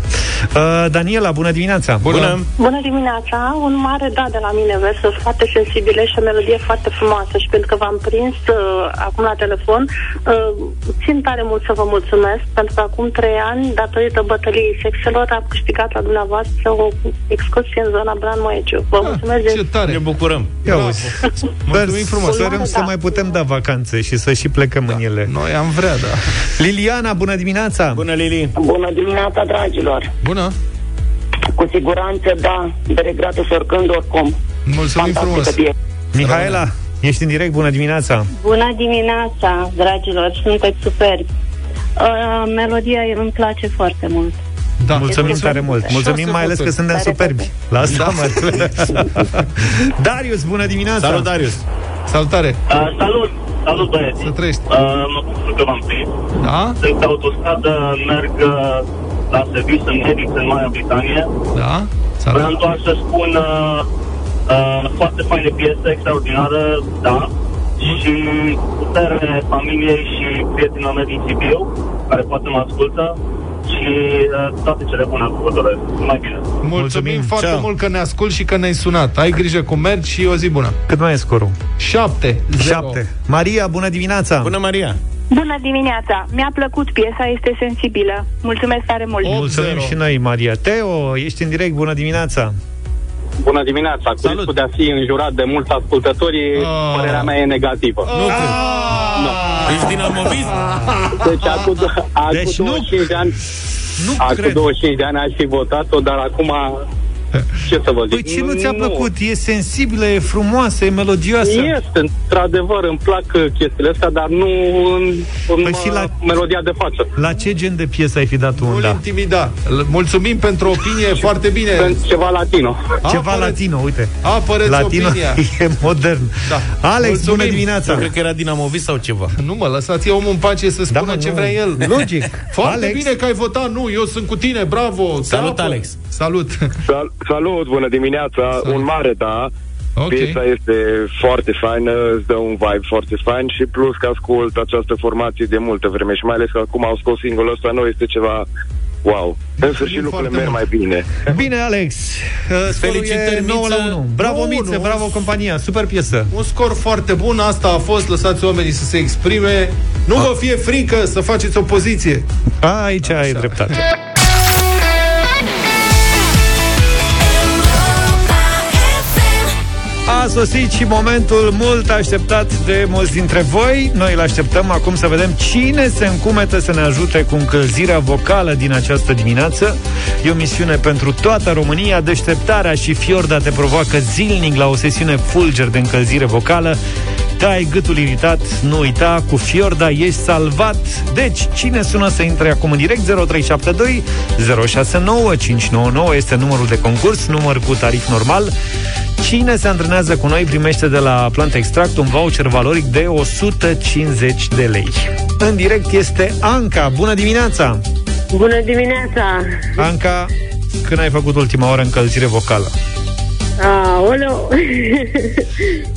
Uh, Daniela, bună dimineața! Bună! Bună dimineața, un mare da de la mine, versuri foarte sensibile și o melodie foarte frumoasă și pentru că v-am prins uh, acum la telefon, uh, țin tare mult să vă mulțumesc pentru că acum trei ani, datorită bătăliei sexelor, am câștigat la dumneavoastră o excursie în zona Bran Moeciu. Vă mulțumesc Ce din tare! Ne bucurăm. Ia Bravo. uzi. Mulțumim frumos! Sperăm să Da. mai putem da vacanțe și să și plecăm în ele. Noi am vrea, da. Liliana, bună dimineața! Bună, Lili! Bună dimineața, dragilor! Bună! Cu siguranță, da, bere gratis oricând, oricum. Mulțumim Fantastică frumos! piesă. Mihaela, ești în direct, bună dimineața! Bună dimineața, dragilor, sunteți superbi. Uh, melodia îmi place foarte mult. Da, Mulțumim tare mult. Mulțumim Șase mai ales că voturi. suntem Tare, superbi. La asta mă Darius, bună dimineața! Salut, Darius! Salutare! Uh, salut! Salut, băieți! Să trăiești! Uh, mă bucur că v-am prins. Da? Sunt pe autostradă, merg uh, la serviciu în medic în Marea Britanie. Da? Vreau Salut! doar să spun uh, uh, foarte faină piesă, extraordinară, da. Și putere familiei și prietenilor mei din Sibiu, care poate mă ascultă. și uh, toate cele bune cu vădure. Mai bine. Mulțumim, Mulțumim, foarte ceau. mult că ne ascult și că ne-ai sunat. Ai grijă cum mergi și o zi bună. Cât mai e scorul? 7 7. Maria, bună dimineața! Bună, Maria! Bună dimineața! Mi-a plăcut piesa, este sensibilă. Mulțumesc tare mult! Mulțumim și noi, Maria. Teo, ești în direct, bună dimineața! Bună dimineața! Cu riscul de a fi înjurat de mulți ascultători, Ah. părerea mea e negativă. Nu cred. Ești dinamovist? Deci acum, acum Deci nu- 25 de ani Nu acum cred. 25 de ani aș fi votat-o, dar acum ce să vă zic? Păi ce nu ți-a plăcut? E sensibilă, e frumoasă, e melodioasă. Este, într-adevăr, îmi plac uh, chestiile astea, dar nu în, în Păi și uh, la- melodia de față. La ce gen de piesă ai fi dat un Nu-l da? intimida. L- Mulțumim pentru opinie, foarte bine. Pentru ceva latino. Ceva Apără- latino, uite. Apără-ți Latino opinia. e modern. Da. Alex, Mulțumim. bună dimineața! Eu cred că era dinamovist sau ceva. Nu mă, lăsați omul în pace să spună Da, mă, ce nu. vrea el. Logic. Foarte Alex? bine că ai votat. Nu, eu sunt cu tine, bravo. Te Salut, apăr. Alex. Salut. Sal- salut, bună dimineața, un mare da. Ok. Piesa este foarte faină, îți dă un vibe foarte fain și plus că ascult această formație de multă vreme și mai ales că acum au scos singurul ăsta nou, este ceva wow. În sfârșit lucrurile foarte merg mult. mai bine. Bine, Alex! Uh, scorul Felicitări, e 9 la Miță. 1. Bravo, Nu, Miță, nu. bravo, compania. Super piesă. Un scor foarte bun, asta a fost, lăsați oamenii să se exprime. Nu vă fie frică să faceți opoziție. Aici ai dreptate. A sosit și momentul mult așteptat de mulți dintre voi. Noi îl așteptăm acum să vedem cine se încumetă să ne ajute cu încălzirea vocală din această dimineață. E o misiune pentru toată România. Deșteptarea și Fiorda te provoacă zilnic la o sesiune fulger de încălzire vocală. Tai gâtul iritat, nu uita, cu Fiorda ești salvat. Deci, cine sună să intre acum în direct? 0372 069 599 este numărul de concurs, număr cu tarif normal. Cine se antrenează cu noi primește de la Plant Extract un voucher valoric de 150 de lei. În direct este Anca. Bună dimineața! Bună dimineața! Anca, când ai făcut ultima oară încălzire vocală? Aoleu!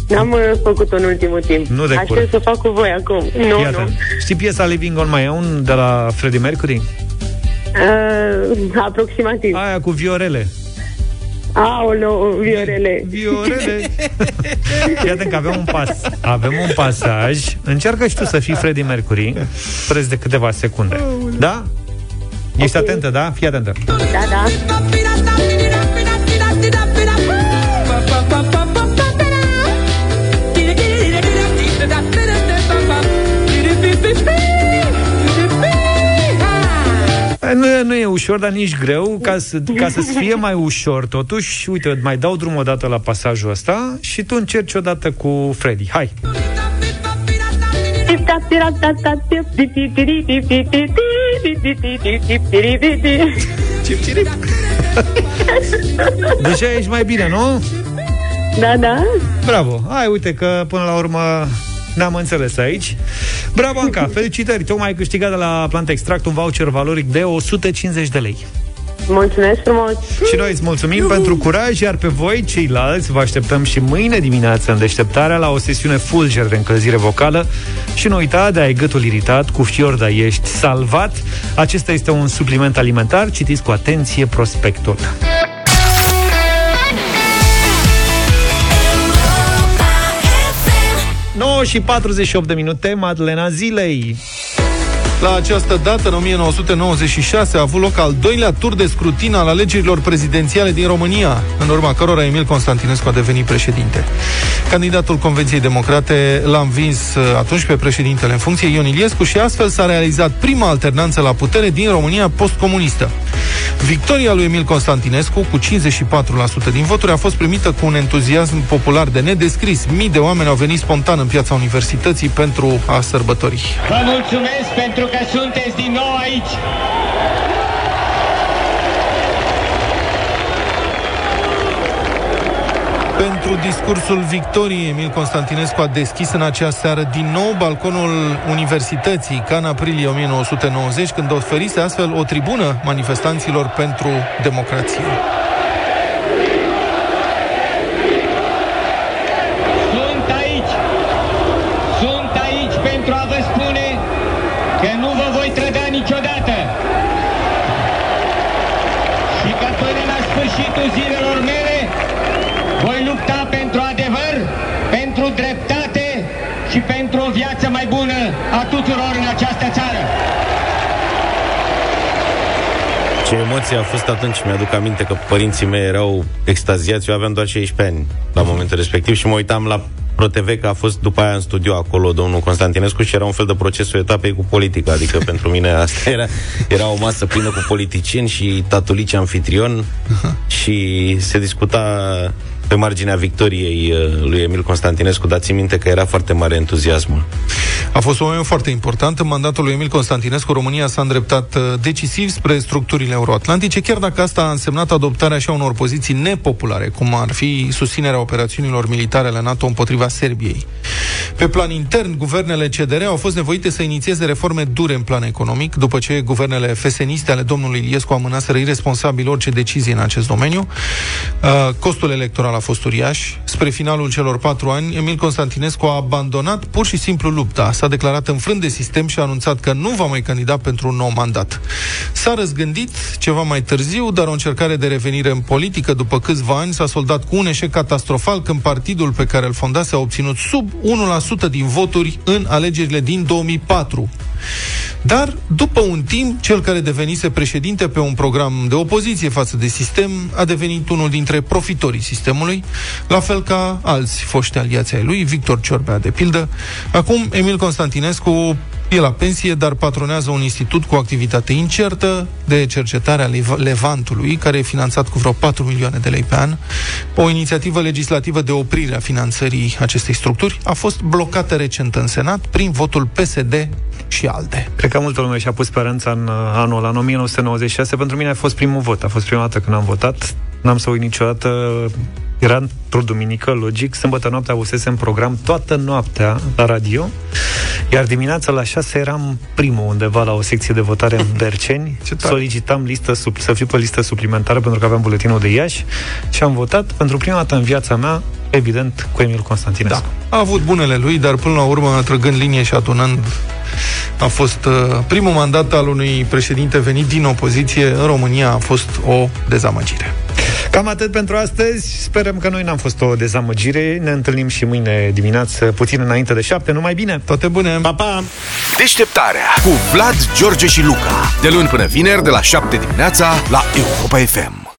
N-am uh, făcut-o în ultimul timp. Nu de Aștept cură. să fac cu voi acum. Nu, Fii nu. atent. Știi piesa Living on My Own de la Freddie Mercury? Uh, aproximativ. Aia cu viorele. Aoleu, viorele. Viorele. Iată că avem un pas. Avem un pasaj. Încearcă și tu să fii Freddie Mercury, preț de câteva secunde. Da? Ești atentă, da? Fii atentă. Da, da. Nu, nu e ușor, dar nici greu Ca, să, ca să-ți fie mai ușor Totuși, uite, mai dau drum o dată la pasajul ăsta Și tu încerci o dată cu Freddy Hai! Cip, cirip. Deja ești mai bine, nu? Da, da. Bravo! Hai, uite că până la urmă ne-am înțeles aici. Bravo, Anca! Felicitări! Tocmai ai câștigat de la Planta Extract un voucher valoric de 150 de lei. Mulțumesc frumos. Și noi îți mulțumim pentru curaj, iar pe voi, ceilalți, vă așteptăm și mâine dimineață în deșteptarea la o sesiune fulger de încălzire vocală și nu uita de ai gâtul iritat, cu Fiorda ești salvat. Acesta este un supliment alimentar, citiți cu atenție prospectul. ...9 și 48 de minute, Madlena Zilei. La această dată, în 1996, a avut loc al doilea tur de scrutin al alegerilor prezidențiale din România, în urma cărora Emil Constantinescu a devenit președinte. Candidatul Convenției Democrate l-a învins uh, atunci pe președintele în funcție, Ion Iliescu, și astfel s-a realizat prima alternanță la putere din România postcomunistă. Victoria lui Emil Constantinescu, cu 54% din voturi, a fost primită cu un entuziasm popular de nedescris. Mii de oameni au venit spontan în piața universității pentru a sărbători. Vă mulțumesc pentru că sunteți din nou aici. Pentru discursul victoriei, Emil Constantinescu a deschis în acea seară din nou balconul universității, ca în aprilie 1990, când oferise astfel o tribună manifestanților pentru democrație. Sunt aici. Sunt aici pentru a vă spune că nu vă voi trăda niciodată. restul zilelor mele voi lupta pentru adevăr, pentru dreptate și pentru o viață mai bună a tuturor în această țară. Ce emoție a fost atunci, mi-aduc aminte că părinții mei erau extaziați, eu aveam doar 16 ani la momentul respectiv și mă uitam la ProTV că a fost după aia în studio acolo domnul Constantinescu și era un fel de procesul etapei cu politica, adică pentru mine asta era, era o masă plină cu politicieni și tatulici anfitrion. Și se discuta pe marginea victoriei uh, lui Emil Constantinescu, dați minte că era foarte mare entuziasmul. A fost un moment foarte important. În mandatul lui Emil Constantinescu, România s-a îndreptat uh, decisiv spre structurile euroatlantice, chiar dacă asta a însemnat adoptarea și a unor poziții nepopulare, cum ar fi susținerea operațiunilor militare ale NATO împotriva Serbiei. Pe plan intern, guvernele CDR au fost nevoite să inițieze reforme dure în plan economic, după ce guvernele feseniste ale domnului Iliescu amânaseră irresponsabil orice decizie în acest domeniu. Uh, Costul electoral a fost uriaș. Spre finalul celor patru ani, Emil Constantinescu a abandonat pur și simplu lupta. S-a declarat înfrânt de sistem și a anunțat că nu va mai candida pentru un nou mandat. S-a răzgândit ceva mai târziu, dar o încercare de revenire în politică după câțiva ani s-a soldat cu un eșec catastrofal când partidul pe care îl fondase a obținut sub 1% din voturi în alegerile din 2004. Dar, după un timp, cel care devenise președinte pe un program de opoziție față de sistem a devenit unul dintre profitorii sistemului, la fel ca alți foști aliații ai lui, Victor Ciorbea, de pildă. Acum, Emil Constantinescu e la pensie, dar patronează un institut cu activitate incertă de cercetare a Lev- Levantului, care e finanțat cu vreo 4 milioane de lei pe an. O inițiativă legislativă de oprire a finanțării acestei structuri a fost blocată recent în Senat prin votul PSD și ALDE. Cred că multă lume și-a pus speranța în uh, anul ăla, în 1996. Pentru mine a fost primul vot. A fost prima dată când am votat. N-am să uit niciodată. Era într-o duminică, logic. Sâmbătă noaptea avusesem program toată noaptea la radio. Iar dimineața la 6 eram primul undeva la o secție de votare în Berceni. Solicitam listă sub, să fiu pe listă suplimentară pentru că aveam buletinul de Iași și am votat pentru prima dată în viața mea, evident, cu Emil Constantinescu. A avut bunele lui, dar până la urmă, trăgând linie și atunând, a fost uh, primul mandat al unui președinte venit din opoziție în România a fost o dezamăgire. Cam atât pentru astăzi. Sperăm că noi n-am fost o dezamăgire. Ne întâlnim și mâine dimineață, puțin înainte de șapte. Numai bine! Toate bune! Pa, pa! Deșteptarea cu Vlad, George și Luca. De luni până vineri, de la 7 dimineața, la Europa FM.